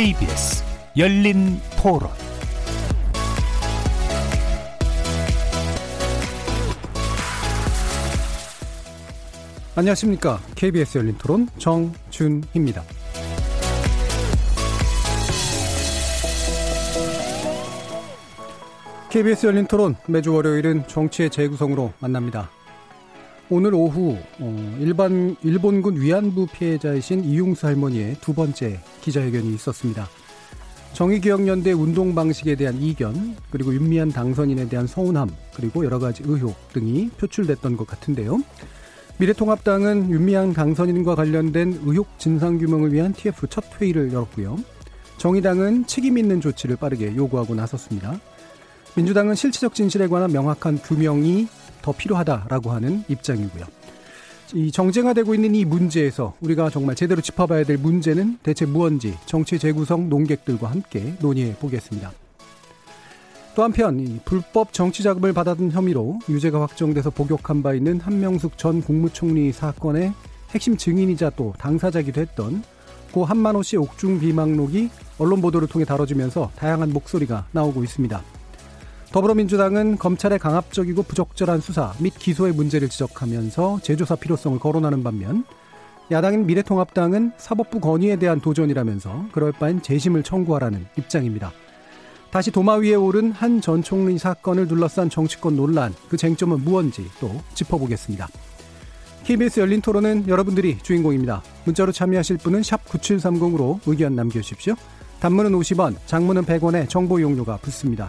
KBS 열린 토론 안녕하십니까. KBS 열린 토론 정준희입니다. KBS 열린 토론 매주 월요일은 정치의 재구성으로 만납니다. 오늘 오후 어, 일반 일본군 위안부 피해자이신 이용수 할머니의 두 번째 기자회견이 있었습니다. 정의기억연대 운동 방식에 대한 이견, 그리고 윤미한 당선인에 대한 서운함, 그리고 여러 가지 의혹 등이 표출됐던 것 같은데요. 미래통합당은 윤미향 당선인과 관련된 의혹 진상규명을 위한 TF 첫 회의를 열었고요. 정의당은 책임 있는 조치를 빠르게 요구하고 나섰습니다. 민주당은 실체적 진실에 관한 명확한 규명이 더 필요하다라고 하는 입장이고요. 이 정쟁화되고 있는 이 문제에서 우리가 정말 제대로 짚어봐야 될 문제는 대체 무언지 정치 재구성 논객들과 함께 논의해 보겠습니다. 또 한편 이 불법 정치 자금을 받았던 혐의로 유죄가 확정돼서 복역한 바 있는 한명숙 전 국무총리 사건의 핵심 증인이자 또 당사자기도 했던 고 한만호 씨 옥중 비망록이 언론 보도를 통해 다뤄지면서 다양한 목소리가 나오고 있습니다. 더불어민주당은 검찰의 강압적이고 부적절한 수사 및 기소의 문제를 지적하면서 재조사 필요성을 거론하는 반면 야당인 미래통합당은 사법부 건의에 대한 도전이라면서 그럴 바엔 재심을 청구하라는 입장입니다. 다시 도마 위에 오른 한 전 총리 사건을 둘러싼 정치권 논란, 그 쟁점은 무언지 또 짚어보겠습니다. KBS 열린 토론은 여러분들이 주인공입니다. 문자로 참여하실 분은 9730으로 의견 남겨주십시오. 단문은 50원, 장문은 100원에 정보 이용료가 붙습니다.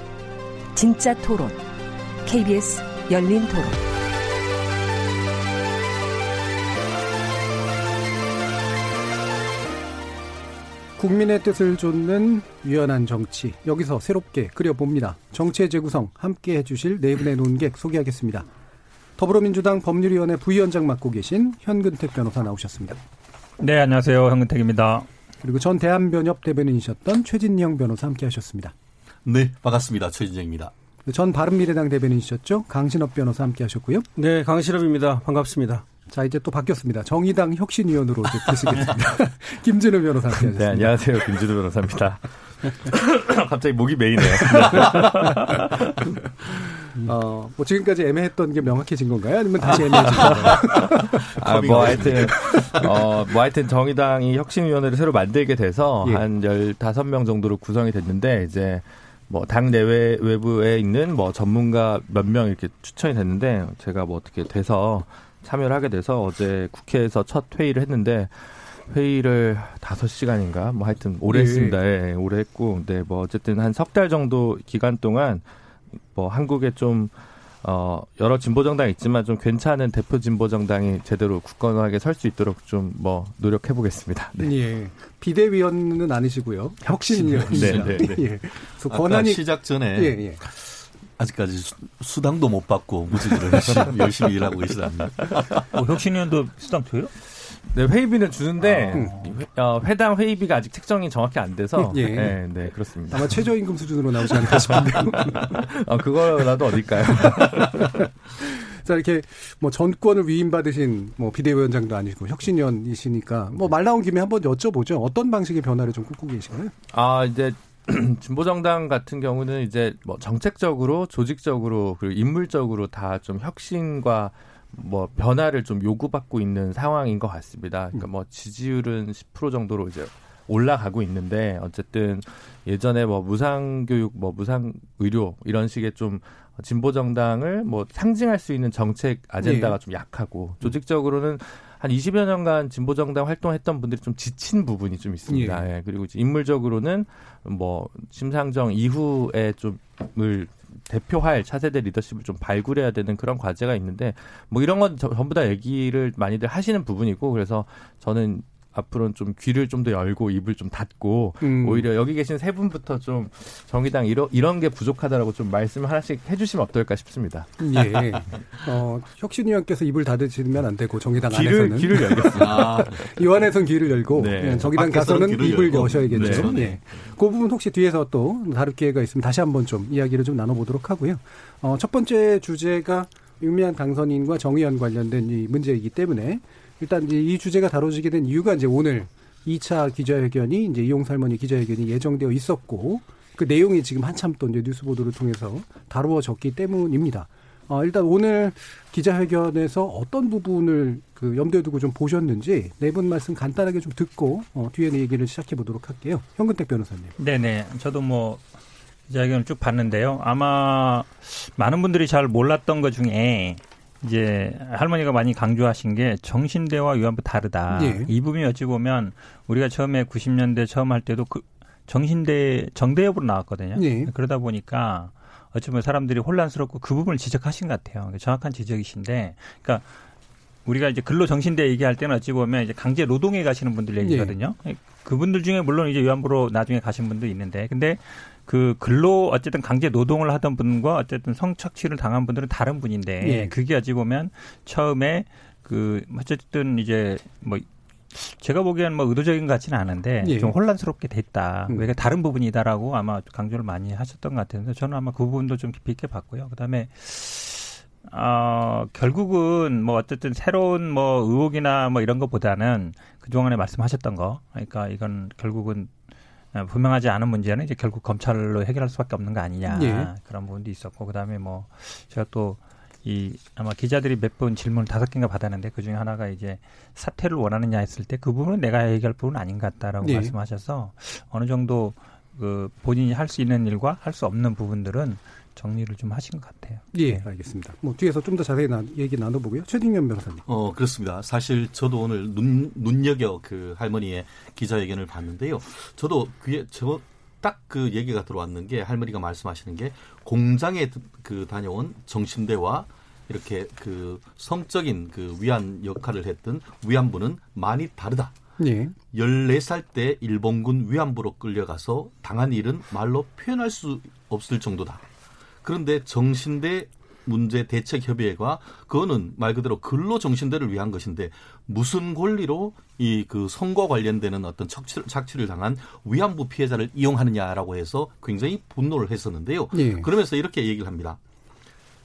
진짜 토론. KBS 열린 토론. 국민의 뜻을 좇는 유연한 정치. 여기서 새롭게 그려봅니다. 정치의 재구성 함께 해주실 네 분의 논객 소개하겠습니다. 더불어민주당 법률위원회 부위원장 맡고 계신 현근택 변호사 나오셨습니다. 네, 안녕하세요. 현근택입니다. 그리고 전 대한변협 대변인이셨던 최진영 변호사 함께 하셨습니다. 네, 반갑습니다. 최진정입니다. 전 바른미래당 대변인이셨죠? 강신업 변호사 함께 하셨고요. 네, 강신업입니다. 반갑습니다. 자, 이제 또 바뀌었습니다. 정의당 혁신위원으로 이제 되시겠습니다. 김진우 변호사 함께 하셨습니다. 네, 안녕하세요. 김진우 변호사입니다. 갑자기 목이 메이네요. 어, 뭐 지금까지 애매했던 게 명확해진 건가요? 아니면 다시 애매해진 건가요? 아, 뭐 하여튼, 어, 뭐 하여튼 정의당이 혁신위원회를 새로 만들게 돼서 예. 한 15명 정도로 구성이 됐는데 이제 뭐 당 내외 외부에 있는 뭐 전문가 몇 명 이렇게 추천이 됐는데 제가 뭐 어떻게 돼서 참여를 하게 돼서 어제 국회에서 첫 회의를 했는데 회의를 다섯 시간인가 뭐 하여튼 오래 예. 했습니다. 예, 오래 했고 네, 뭐 어쨌든 한 석 달 정도 기간 동안 뭐 한국에 좀 어, 여러 진보 정당이 있지만 좀 괜찮은 대표 진보 정당이 제대로 굳건하게 설 수 있도록 좀 뭐 노력해 보겠습니다. 네. 예. 비대위원은 아니시고요. 혁신위원입니다. 네, 네, 네. 예. 그래서 권한이 시작 전에 예, 예. 아직까지 수, 수당도 못 받고 무직으로 열심히, 열심히 일하고 계시답니다. 어, 혁신위원도 수당 줘요? 네, 회의비는 주는데 아. 이 회- 어, 회당 회의비가 아직 책정이 정확히 안 돼서 예. 네, 네, 그렇습니다. 아마 최저임금 수준으로 나오지 않을까 싶은데요. 어, 그거라도 어딜까요? 자, 이렇게 뭐 전권을 위임받으신 뭐 비대위원장도 아니고 혁신위원이시니까 뭐 말 나온 김에 한번 여쭤보죠. 어떤 방식의 변화를 좀 꿈꾸고 계신가요? 아 이제 진보 정당 같은 경우는 이제 뭐 정책적으로, 조직적으로 그리고 인물적으로 다 좀 혁신과 뭐 변화를 좀 요구받고 있는 상황인 것 같습니다. 그러니까 뭐 지지율은 10% 정도로 이제 올라가고 있는데 어쨌든 예전에 뭐 무상 교육, 뭐 무상 의료 이런 식의 좀 진보 정당을 뭐 상징할 수 있는 정책 아젠다가 예. 좀 약하고 조직적으로는 한 20여 년간 진보 정당 활동했던 분들이 좀 지친 부분이 좀 있습니다. 예. 그리고 이제 인물적으로는 뭐 심상정 이후에 좀을 대표할 차세대 리더십을 좀 발굴해야 되는 그런 과제가 있는데 뭐 이런 건 저- 전부 다 얘기를 많이들 하시는 부분이고 그래서 저는 앞으로는 좀 귀를 좀 더 열고 입을 좀 닫고 음. 오히려 여기 계신 세 분부터 좀 정의당 이런 이런 게 부족하다라고 좀 말씀 하나씩 해주시면 어떨까 싶습니다. 예. 어, 혁신위원께서 입을 닫으시면 안 되고 정의당 귀를 안에서는 귀를 열겠습니다. 아, 이완에선 귀를 열고 네. 예, 정의당 가서는 입을 열고. 여셔야겠죠. 네. 예. 그 부분 혹시 뒤에서 또 다룰 기회가 있으면 다시 한번 좀 이야기를 좀 나눠보도록 하고요. 어, 첫 번째 주제가 윤미향 당선인과 정의연 관련된 이 문제이기 때문에 일단 이제 이 주제가 다뤄지게 된 이유가 이제 오늘 2차 기자회견이 이제 이용수 할머니 기자회견이 예정되어 있었고 그 내용이 지금 한참 또 이제 뉴스 보도를 통해서 다루어졌기 때문입니다. 어, 일단 오늘 기자회견에서 어떤 부분을 그 염두에 두고 좀 보셨는지 네 분 말씀 간단하게 좀 듣고 어, 뒤에 얘기를 시작해 보도록 할게요. 현근택 변호사님. 네네. 저도 뭐 기자회견을 쭉 봤는데요. 아마 많은 분들이 잘 몰랐던 것 중에 이제 할머니가 많이 강조하신 게 정신대와 위안부 다르다. 예. 이 부분이 어찌 보면 우리가 처음에 90년대 처음 할 때도 그 정신대 정대협으로 나왔거든요. 예. 그러다 보니까 어찌 보면 사람들이 혼란스럽고 그 부분을 지적하신 것 같아요. 정확한 지적이신데, 그러니까 우리가 이제 근로 정신대 얘기할 때는 어찌 보면 이제 강제 노동에 가시는 분들 얘기거든요. 그분들 중에 물론 이제 위안부로 나중에 가신 분도 있는데, 근데 그 근로 어쨌든 강제 노동을 하던 분과 어쨌든 성착취를 당한 분들은 다른 분인데, 예. 그게 어찌 보면 처음에 그 어쨌든 이제 뭐 제가 보기에는 뭐 의도적인 것 같지는 않은데 예. 좀 혼란스럽게 됐다. 음. 왜 다른 부분이다라고 아마 강조를 많이 하셨던 것 같아서 저는 아마 그 부분도 좀 깊이 있게 봤고요. 그다음에 어, 결국은 뭐 어쨌든 새로운 뭐 의혹이나 뭐 이런 것보다는 그동안에 말씀하셨던 거. 그러니까 이건 결국은 어, 분명하지 않은 문제는 이제 결국 검찰로 해결할 수밖에 없는 거 아니냐. 예. 그런 부분도 있었고 그다음에 뭐 제가 또 이 아마 기자들이 몇 번 질문 다섯 개인가 받았는데 그 중에 하나가 이제 사퇴를 원하느냐 했을 때 그 부분은 내가 얘기할 부분은 아닌 것 같다라고 예. 말씀하셔서 어느 정도 그 본인이 할 수 있는 일과 할 수 없는 부분들은 정리를 좀 하신 것 같아요. 예, 알겠습니다. 뭐 뒤에서 좀 더 자세히 나, 얘기 나눠보고요. 최진현 변호사님. 어, 그렇습니다. 사실 저도 오늘 눈, 눈여겨 그 할머니의 기자회견을 봤는데요. 저도 그게 저 딱그 얘기가 들어왔는 게 할머니가 말씀하시는 게 공장에 그 다녀온 정신대와 이렇게 그 성적인 그 위안 역할을 했던 위안부는 많이 다르다. 예. 14살 때 일본군 위안부로 끌려가서 당한 일은 말로 표현할 수 없을 정도다. 그런데 정신대 문제 대책 협의회가 그거는 말 그대로 근로 정신대를 위한 것인데 무슨 권리로 이 그 선거 관련되는 어떤 착취, 착취를 당한 위안부 피해자를 이용하느냐라고 해서 굉장히 분노를 했었는데요. 예. 그러면서 이렇게 얘기를 합니다.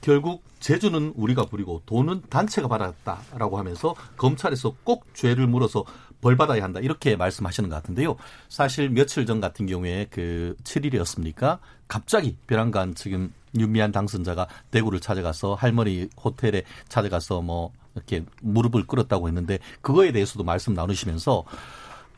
결국 재주는 우리가 부리고 돈은 단체가 받았다라고 하면서 검찰에서 꼭 죄를 물어서 벌 받아야 한다 이렇게 말씀하시는 것 같은데요. 사실 며칠 전 같은 경우에 그 7일이었습니까? 갑자기 벼랑간 지금 윤미한 당선자가 대구를 찾아가서 할머니 호텔에 찾아가서 뭐 이렇게 무릎을 꿇었다고 했는데 그거에 대해서도 말씀 나누시면서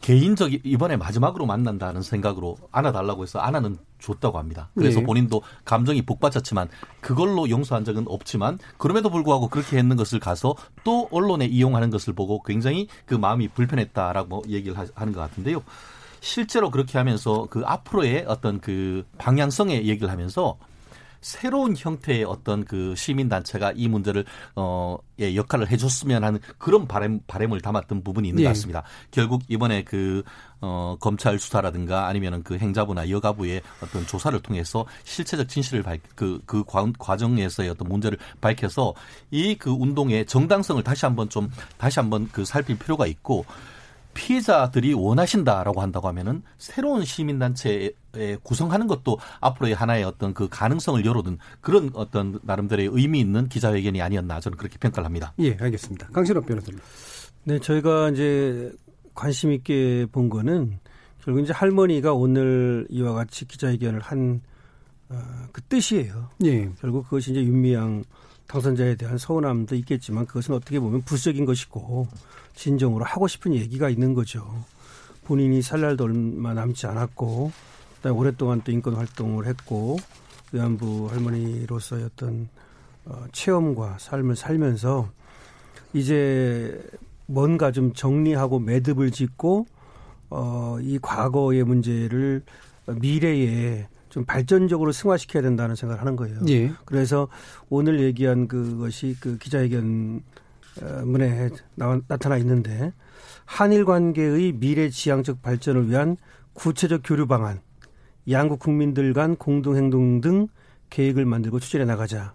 개인적 이번에 마지막으로 만난다는 생각으로 안아달라고 해서 안아는 줬다고 합니다. 그래서 네. 본인도 감정이 북받쳤지만 그걸로 용서한 적은 없지만 그럼에도 불구하고 그렇게 했는 것을 가서 또 언론에 이용하는 것을 보고 굉장히 그 마음이 불편했다라고 얘기를 하- 하는 것 같은데요. 실제로 그렇게 하면서 그 앞으로의 어떤 그 방향성에 얘기를 하면서 새로운 형태의 어떤 그 시민 단체가 이 문제를 어, 예, 역할을 해줬으면 하는 그런 바램, 바램을 담았던 부분이 있는 예. 것 같습니다. 결국 이번에 그, 어, 검찰 수사라든가 아니면은 그 행자부나 여가부의 어떤 조사를 통해서 실체적 진실을 밝, 그, 그 과, 과정에서의 어떤 문제를 밝혀서 이 그 운동의 정당성을 다시 한번 좀, 다시 한번 그 살필 필요가 있고 피해자들이 원하신다라고 한다고 하면은 새로운 시민단체 구성하는 것도 앞으로의 하나의 어떤 그 가능성을 열어둔 그런 어떤 나름대로의 의미 있는 기자회견이 아니었나 저는 그렇게 평가를 합니다. 예, 알겠습니다. 강신업 변호사님. 네, 저희가 이제 관심 있게 본 거는 결국 이제 할머니가 오늘 이와 같이 기자회견을 한 어, 그 뜻이에요. 예. 결국 그것이 이제 윤미향 당선자에 대한 서운함도 있겠지만 그것은 어떻게 보면 부수적인 것이고 진정으로 하고 싶은 얘기가 있는 거죠. 본인이 살 날도 얼마 남지 않았고 그다음에 오랫동안 또 인권 활동을 했고 위안부 할머니로서의 어떤 어, 체험과 삶을 살면서 이제 뭔가 좀 정리하고 매듭을 짓고 어, 이 과거의 문제를 미래에 좀 발전적으로 승화시켜야 된다는 생각을 하는 거예요. 예. 그래서 오늘 얘기한 그것이 그 기자회견 어, 문에 나타나 있는데 한일 관계의 미래 지향적 발전을 위한 구체적 교류 방안, 양국 국민들 간 공동 행동 등 계획을 만들고 추진해 나가자.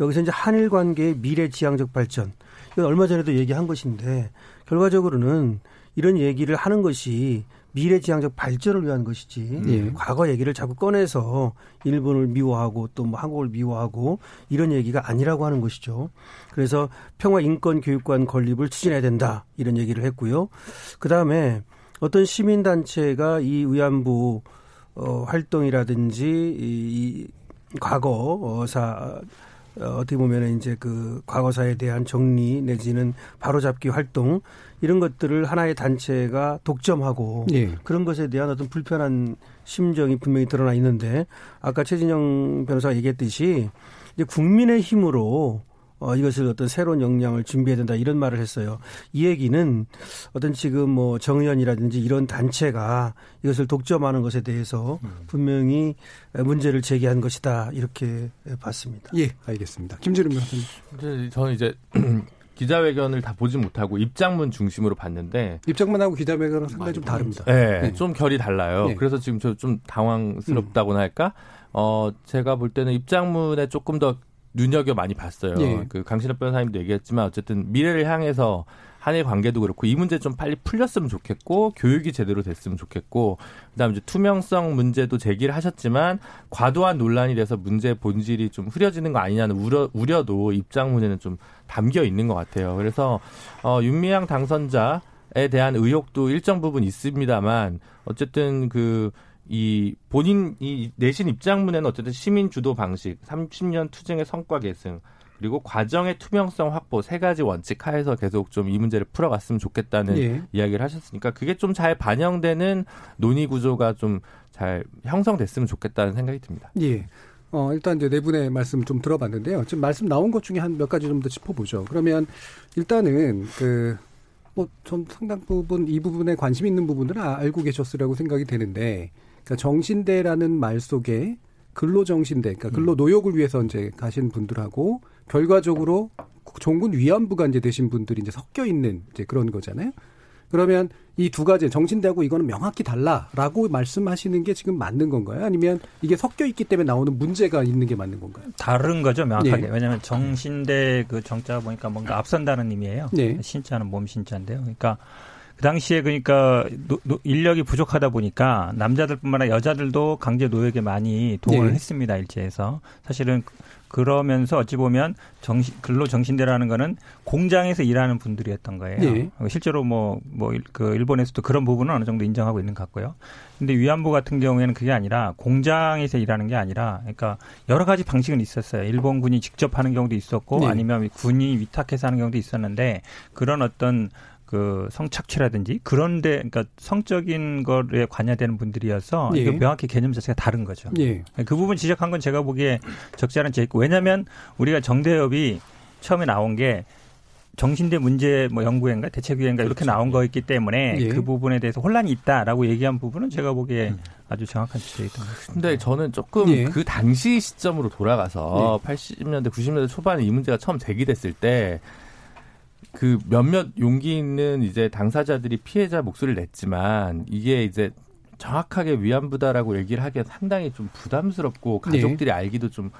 여기서 이제 한일 관계의 미래 지향적 발전. 이건 얼마 전에도 얘기한 것인데 결과적으로는 이런 얘기를 하는 것이 미래지향적 발전을 위한 것이지 예. 과거 얘기를 자꾸 꺼내서 일본을 미워하고 또 뭐 한국을 미워하고 이런 얘기가 아니라고 하는 것이죠. 그래서 평화 인권 교육관 건립을 추진해야 된다 이런 얘기를 했고요. 그 다음에 어떤 시민 단체가 이 위안부 어, 활동이라든지 이, 이 과거사 어, 어떻게 보면 이제 그 과거사에 대한 정리 내지는 바로잡기 활동 이런 것들을 하나의 단체가 독점하고 예. 그런 것에 대한 어떤 불편한 심정이 분명히 드러나 있는데 아까 최진영 변호사가 얘기했듯이 이제 국민의 힘으로 어, 이것을 어떤 새로운 역량을 준비해야 된다 이런 말을 했어요. 이 얘기는 어떤 지금 뭐 정의연이라든지 이런 단체가 이것을 독점하는 것에 대해서 음. 분명히 문제를 제기한 것이다 이렇게 봤습니다. 예, 알겠습니다. 김재룡 변호사님. 저는 이제 기자회견을 다 보지 못하고 입장문 중심으로 봤는데 입장문하고 기자회견은 상당히 좀 다릅니다. 네, 네. 좀 결이 달라요. 네. 그래서 지금 저 좀 당황스럽다고나 음. 할까? 어, 제가 볼 때는 입장문에 조금 더 눈여겨 많이 봤어요. 예. 그 강신업 변호사님도 얘기했지만 어쨌든 미래를 향해서 한일 관계도 그렇고 이 문제 좀 빨리 풀렸으면 좋겠고 교육이 제대로 됐으면 좋겠고 그다음에 이제 투명성 문제도 제기를 하셨지만 과도한 논란이 돼서 문제의 본질이 좀 흐려지는 거 아니냐는 우려 우려도 입장문에는 좀 담겨 있는 것 같아요. 그래서 어 윤미향 당선자에 대한 의혹도 일정 부분 있습니다만 어쨌든 그 이 본인 이 내신 입장문에는 어쨌든 시민 주도 방식, 30년 투쟁의 성과 계승, 그리고 과정의 투명성 확보 세 가지 원칙 하에서 계속 좀 이 문제를 풀어갔으면 좋겠다는 예. 이야기를 하셨으니까 그게 좀 잘 반영되는 논의 구조가 좀 잘 형성됐으면 좋겠다는 생각이 듭니다. 예. 어, 일단 이제 네 분의 말씀 좀 들어봤는데요. 지금 말씀 나온 것 중에 한 몇 가지 좀 더 짚어보죠. 그러면 일단은 그, 뭐, 좀 상당 부분, 이 부분에 관심 있는 부분들은 알고 계셨으라고 생각이 되는데, 그러니까 정신대라는 말 속에 근로정신대, 그러니까 근로노역을 위해서 이제 가신 분들하고 결과적으로 종군 위안부가 이제 되신 분들이 이제 섞여 있는 이제 그런 거잖아요. 그러면 이 두 가지 정신대하고 이거는 명확히 달라라고 말씀하시는 게 지금 맞는 건가요? 아니면 이게 섞여 있기 때문에 나오는 문제가 있는 게 맞는 건가요? 다른 거죠, 명확하게. 네. 왜냐하면 정신대 그 정자가 보니까 뭔가 앞선다는 의미예요. 네. 신자는 몸 신자인데요. 그러니까 그 당시에 그러니까 노, 노, 인력이 부족하다 보니까 남자들뿐만 아니라 여자들도 강제 노역에 많이 동원을 네. 했습니다 일제에서 사실은 그러면서 어찌 보면 정신 근로 정신대라는 거는 공장에서 일하는 분들이었던 거예요. 네. 실제로 뭐 뭐 그 일본에서도 그런 부분은 어느 정도 인정하고 있는 것 같고요. 근데 위안부 같은 경우에는 그게 아니라 공장에서 일하는 게 아니라 그러니까 여러 가지 방식은 있었어요. 일본군이 직접 하는 경우도 있었고 네. 아니면 군이 위탁해서 하는 경우도 있었는데 그런 어떤 그 성착취라든지 그런데 그러니까 성적인 거에 관여되는 분들이어서 예. 이거 명확히 개념 자체가 다른 거죠. 예. 그 부분 지적한 건 제가 보기에 적지 않은 제 있고 왜냐하면 우리가 정대협이 처음에 나온 게 정신대 문제 뭐 연구회인가 대책위원가 이렇게 그렇죠. 나온 거였기 때문에 예. 그 부분에 대해서 혼란이 있다라고 얘기한 부분은 제가 보기에 음. 아주 정확한 지적이었던 것 같습니다. 근데 저는 조금 예. 그 당시 시점으로 돌아가서 예. 80년대 90년대 초반에 이 문제가 처음 제기됐을 때 그 몇몇 용기 있는 이제 당사자들이 피해자 목소리를 냈지만 이게 이제 정확하게 위안부다라고 얘기를 하기에 상당히 좀 부담스럽고 네. 가족들이 네. 알기도 좀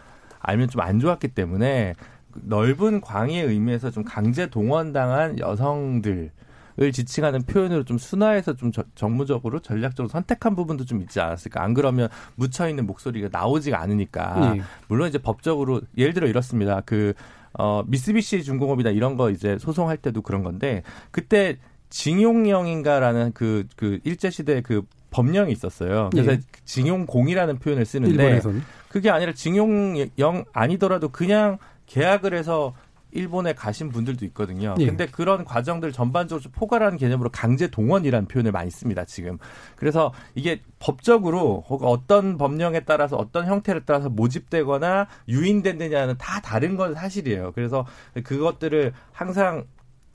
알면 좀 안 좋았기 때문에 넓은 광의의 의미에서 좀 강제 동원당한 여성들 을 지칭하는 표현으로 좀 순화해서 좀 저, 정무적으로 전략적으로 선택한 부분도 좀 있지 않았을까. 안 그러면 묻혀 있는 목소리가 나오지가 않으니까. 네. 물론 이제 법적으로 예를 들어 이렇습니다. 그 어, 미쓰비시 중공업이나 이런 거 이제 소송할 때도 그런 건데 그때 징용령인가라는 그, 그 일제시대 그 법령이 있었어요. 그래서 예. 징용공이라는 표현을 쓰는데 일본에서는? 그게 아니라 징용령 아니더라도 그냥 계약을 해서 일본에 가신 분들도 있거든요. 예. 근데 그런 과정들 전반적으로 포괄하는 개념으로 강제 동원이라는 표현을 많이 씁니다, 지금. 그래서 이게 법적으로 혹은 어떤 법령에 따라서 어떤 형태를 따라서 모집되거나 유인됐느냐는 다 다른 건 사실이에요. 그래서 그것들을 항상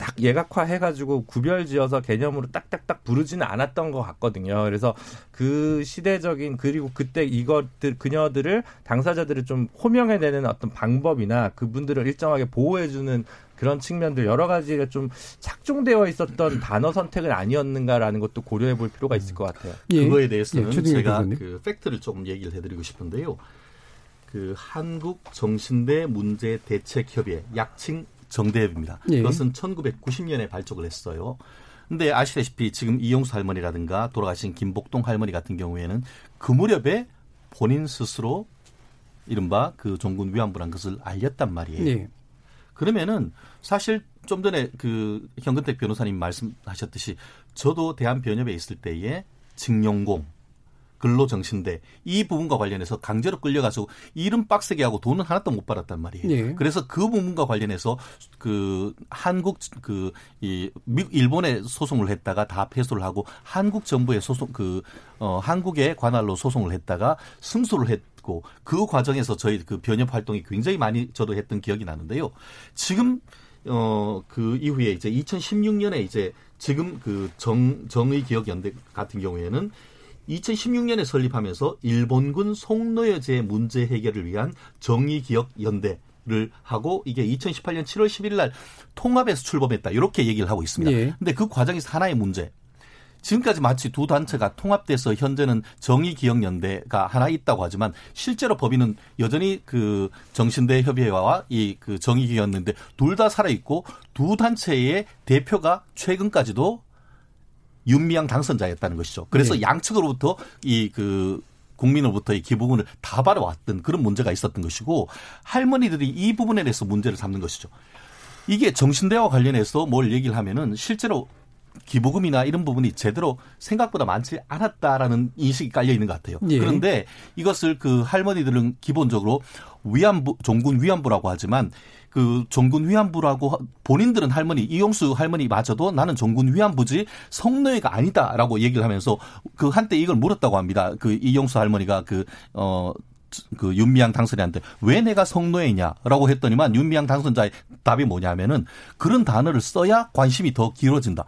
딱 예각화해가지고 구별지어서 개념으로 딱딱딱 부르지는 않았던 것 같거든요. 그래서 그 시대적인 그리고 그때 이것들 그녀들을 당사자들을 좀 호명해내는 어떤 방법이나 그분들을 일정하게 보호해주는 그런 측면들 여러 가지가 좀 착종되어 있었던 단어 선택은 아니었는가라는 것도 고려해 볼 필요가 있을 것 같아요. 예. 그거에 대해서는 예, 제가 교수님. 그 팩트를 조금 얘기를 해드리고 싶은데요. 그 한국 정신대 문제 대책 협의회 약칭 정대협입니다. 예. 그것은 1990년에 발족을 했어요. 근데 아시다시피 지금 이용수 할머니라든가 돌아가신 김복동 할머니 같은 경우에는 그 무렵에 본인 스스로 이른바 그 종군 위안부란 것을 알렸단 말이에요. 예. 그러면은 사실 좀 전에 그 현근택 변호사님 말씀하셨듯이 저도 대한변협에 있을 때에 징용공 근로정신대 이 부분과 관련해서 강제로 끌려가서 일은 빡세게 하고 돈은 하나도 못 받았단 말이에요. 예. 그래서 그 부분과 관련해서 그 한국 그 이 일본에 소송을 했다가 다 패소를 하고 한국 정부에 소송 그어 한국에 관할로 소송을 했다가 승소를 했고 그 과정에서 저희 그 변협 활동이 굉장히 많이 저도 했던 기억이 나는데요. 지금 어 그 이후에 이제 2016년에 이제 지금 그 정 정의 기억 연대 같은 경우에는 2016년에 설립하면서 일본군 송노여제 문제 해결을 위한 정의기억연대 를 하고 이게 2018년 7월 11일 날 통합에서 출범했다. 이렇게 얘기를 하고 있습니다. 예. 근데 그 과정에서 하나의 문제. 지금까지 마치 두 단체가 통합돼서 현재는 정의기억연대가 하나 있다고 하지만 실제로 법인은 여전히 그 정신대 협의회와 이 그 정의기억연대 둘 다 살아 있고 두 단체의 대표가 최근까지도 윤미향 당선자였다는 것이죠. 그래서 네. 양측으로부터 이그 국민으로부터의 기부금을 다 받아왔던 그런 문제가 있었던 것이고 할머니들이 이 부분에 대해서 문제를 삼는 것이죠. 이게 정신대와 관련해서 뭘 얘기를 하면은 실제로 기부금이나 이런 부분이 제대로 생각보다 많지 않았다라는 인식이 깔려 있는 것 같아요. 예. 그런데 이것을 그 할머니들은 기본적으로 위안부, 종군 위안부라고 하지만 그 종군 위안부라고 하- 본인들은 할머니 이용수 할머니 마저도 나는 종군 위안부지 성노예가 아니다라고 얘기를 하면서 그 한때 이걸 물었다고 합니다. 그 이용수 할머니가 그어 그 윤미향 당선자한테 왜 내가 성노예냐라고 했더니만 윤미향 당선자의 답이 뭐냐면은 그런 단어를 써야 관심이 더 길어진다.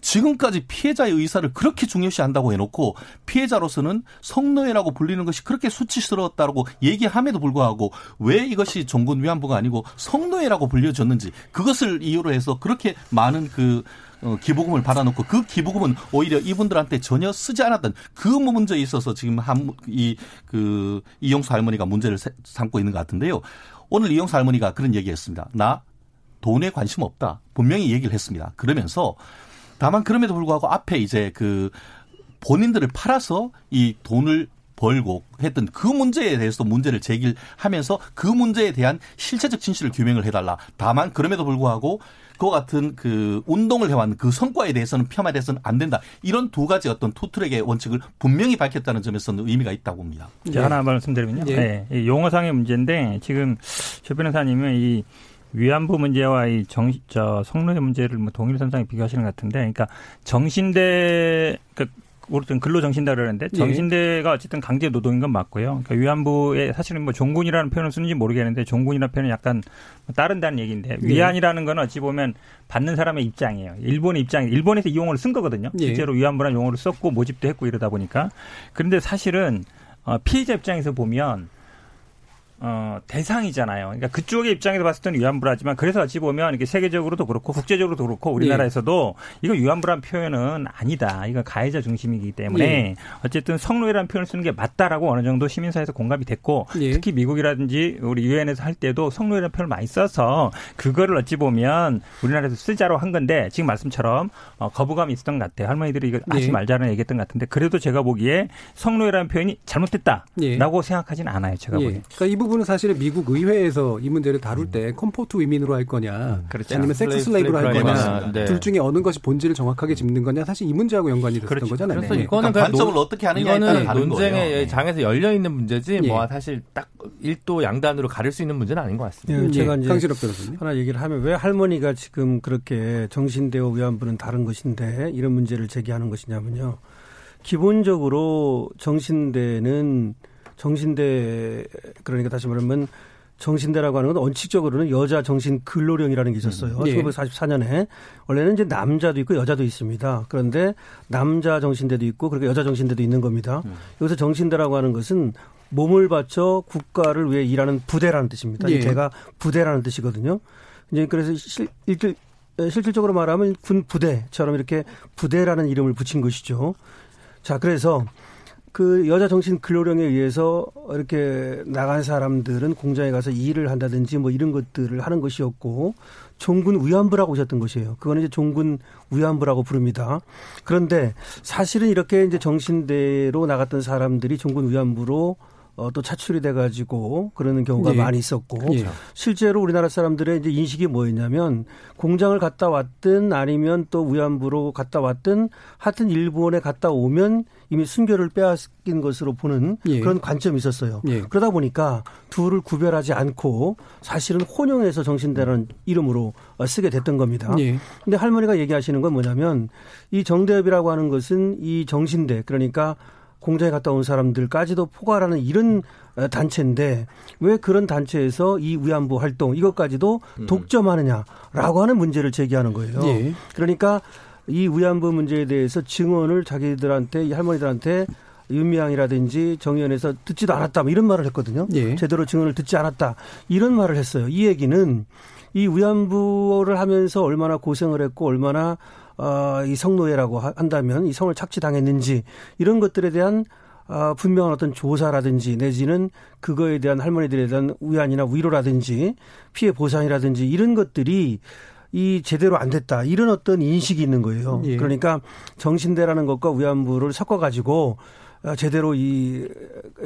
지금까지 피해자의 의사를 그렇게 중요시한다고 해놓고 피해자로서는 성노예라고 불리는 것이 그렇게 수치스러웠다고 얘기함에도 불구하고 왜 이것이 종군 위안부가 아니고 성노예라고 불려졌는지 그것을 이유로 해서 그렇게 많은 그 어, 기부금을 받아놓고 그 기부금은 오히려 이분들한테 전혀 쓰지 않았던 그 문제에 있어서 지금 한 이 그 이용수 할머니가 문제를 세- 삼고 있는 것 같은데요. 오늘 이용수 할머니가 그런 얘기했습니다. 나 돈에 관심 없다. 분명히 얘기를 했습니다. 그러면서 다만 그럼에도 불구하고 앞에 이제 그 본인들을 팔아서 이 돈을 벌고 했던 그 문제에 대해서 문제를 제기하면서 그 문제에 대한 실체적 진실을 규명을 해달라. 다만 그럼에도 불구하고 그와 같은 그 운동을 해왔는 그 성과에 대해서는 폄하돼서는 안 된다. 이런 두 가지 어떤 투트랙의 원칙을 분명히 밝혔다는 점에서는 의미가 있다고 봅니다. 제가 하나 말씀드리면요. 예. 네. 이 용어상의 문제인데 지금 최 변호사님은 이 위안부 문제와 이 정, 저 성노예 문제를 뭐 동일 선상에 비교하시는 것 같은데, 그러니까 정신대, 그러니까 어쨌든 근로정신대 그러는데 예. 정신대가 어쨌든 강제 노동인 건 맞고요. 그러니까 위안부에 사실은 뭐 종군이라는 표현을 쓰는지 모르겠는데 종군이라는 표현은 약간 뭐 따른다는 얘기인데 예. 위안이라는 건 어찌 보면 받는 사람의 입장이에요. 일본의 입장, 일본에서 이 용어를 쓴 거거든요. 예. 실제로 위안부라는 용어를 썼고 모집도 했고 이러다 보니까 그런데 사실은 어, 피해자 입장에서 보면 어, 대상이잖아요. 그러니까 그쪽의 입장에서 봤을 때는 위안부라지만 그래서 어찌 보면 이게 세계적으로도 그렇고 국제적으로도 그렇고 우리나라에서도 이거 위안부란 표현은 아니다. 이건 가해자 중심이기 때문에 예. 어쨌든 성노예라는 표현을 쓰는 게 맞다라고 어느 정도 시민사회에서 공감이 됐고 예. 특히 미국이라든지 우리 유엔에서 할 때도 성노예라는 표현을 많이 써서 그거를 어찌 보면 우리나라에서 쓰자로 한 건데 지금 말씀처럼 어, 거부감이 있었던 것 같아요. 할머니들이 이거 하지 예. 말자는 얘기했던 것 같은데 그래도 제가 보기에 성노예라는 표현이 잘못됐다라고 예. 생각하지는 않아요. 제가 예. 보기에. 그러니까 이 부분은 사실은 미국 의회에서 이 문제를 다룰 때 comfort women으로 할 거냐, 그렇죠. 아니면 섹스 슬레이- 슬레이브로 할 거냐, 네. 둘 중에 어느 것이 본질을 정확하게 짚는 거냐, 사실 이 문제하고 연관이 됐었던 그렇죠. 거잖아요. 그래서 네. 이거는 그러니까 관점을 논- 어떻게 하느냐에 따라 이거는 다른 논쟁의 거예요. 네. 장에서 열려 있는 문제지 예. 뭐 사실 딱 일도 양단으로 가릴 수 있는 문제는 아닌 것 같습니다. 예, 제가 이제 강신업 변호사님. 하나 얘기를 하면 왜 할머니가 지금 그렇게 정신대와 위안부는 다른 것인데 이런 문제를 제기하는 것이냐면요. 기본적으로 정신대는 정신대 그러니까 다시 말하면 정신대라고 하는 건 원칙적으로는 여자 정신 근로령이라는 게 있었어요. 음. 예. 1944년에 원래는 이제 남자도 있고 여자도 있습니다. 그런데 남자 정신대도 있고 그렇게 여자 정신대도 있는 겁니다. 음. 여기서 정신대라고 하는 것은 몸을 바쳐 국가를 위해 일하는 부대라는 뜻입니다. 예. 제가 부대라는 뜻이거든요. 이제 그래서 실, 실, 실질적으로 말하면 군 부대처럼 이렇게 부대라는 이름을 붙인 것이죠. 자, 그래서 그 여자 정신 근로령에 의해서 이렇게 나간 사람들은 공장에 가서 일을 한다든지 뭐 이런 것들을 하는 것이었고 종군 위안부라고 오셨던 것이에요. 그거는 이제 종군 위안부라고 부릅니다. 그런데 사실은 이렇게 이제 정신대로 나갔던 사람들이 종군 위안부로 어, 또 차출이 돼가지고 그러는 경우가 예. 많이 있었고 예. 실제로 우리나라 사람들의 이제 인식이 뭐였냐면 공장을 갔다 왔든 아니면 또 위안부로 갔다 왔든 하여튼 일본에 갔다 오면 이미 순결을 빼앗긴 것으로 보는 예. 그런 관점이 있었어요. 예. 그러다 보니까 둘을 구별하지 않고 사실은 혼용해서 정신대라는 이름으로 어, 쓰게 됐던 겁니다. 예. 근데 할머니가 얘기하시는 건 뭐냐면 이 정대협이라고 하는 것은 이 정신대 그러니까 공장에 갔다 온 사람들까지도 포괄하는 이런 어, 단체인데 왜 그런 단체에서 이 위안부 활동 이것까지도 독점하느냐라고 하는 문제를 제기하는 거예요. 예. 그러니까 이 위안부 문제에 대해서 증언을 자기들한테 이 할머니들한테 윤미향이라든지 정의원에서 듣지도 않았다 뭐 이런 말을 했거든요. 예. 제대로 증언을 듣지 않았다 이런 말을 했어요. 이 얘기는 이 위안부를 하면서 얼마나 고생을 했고 얼마나 어, 이 성노예라고 하- 한다면 이 성을 착취당했는지 이런 것들에 대한 어, 분명한 어떤 조사라든지 내지는 그거에 대한 할머니들에 대한 위안이나 위로라든지 피해 보상이라든지 이런 것들이 이 제대로 안 됐다 이런 어떤 인식이 있는 거예요. 예. 그러니까 정신대라는 것과 위안부를 섞어 가지고 어, 제대로 이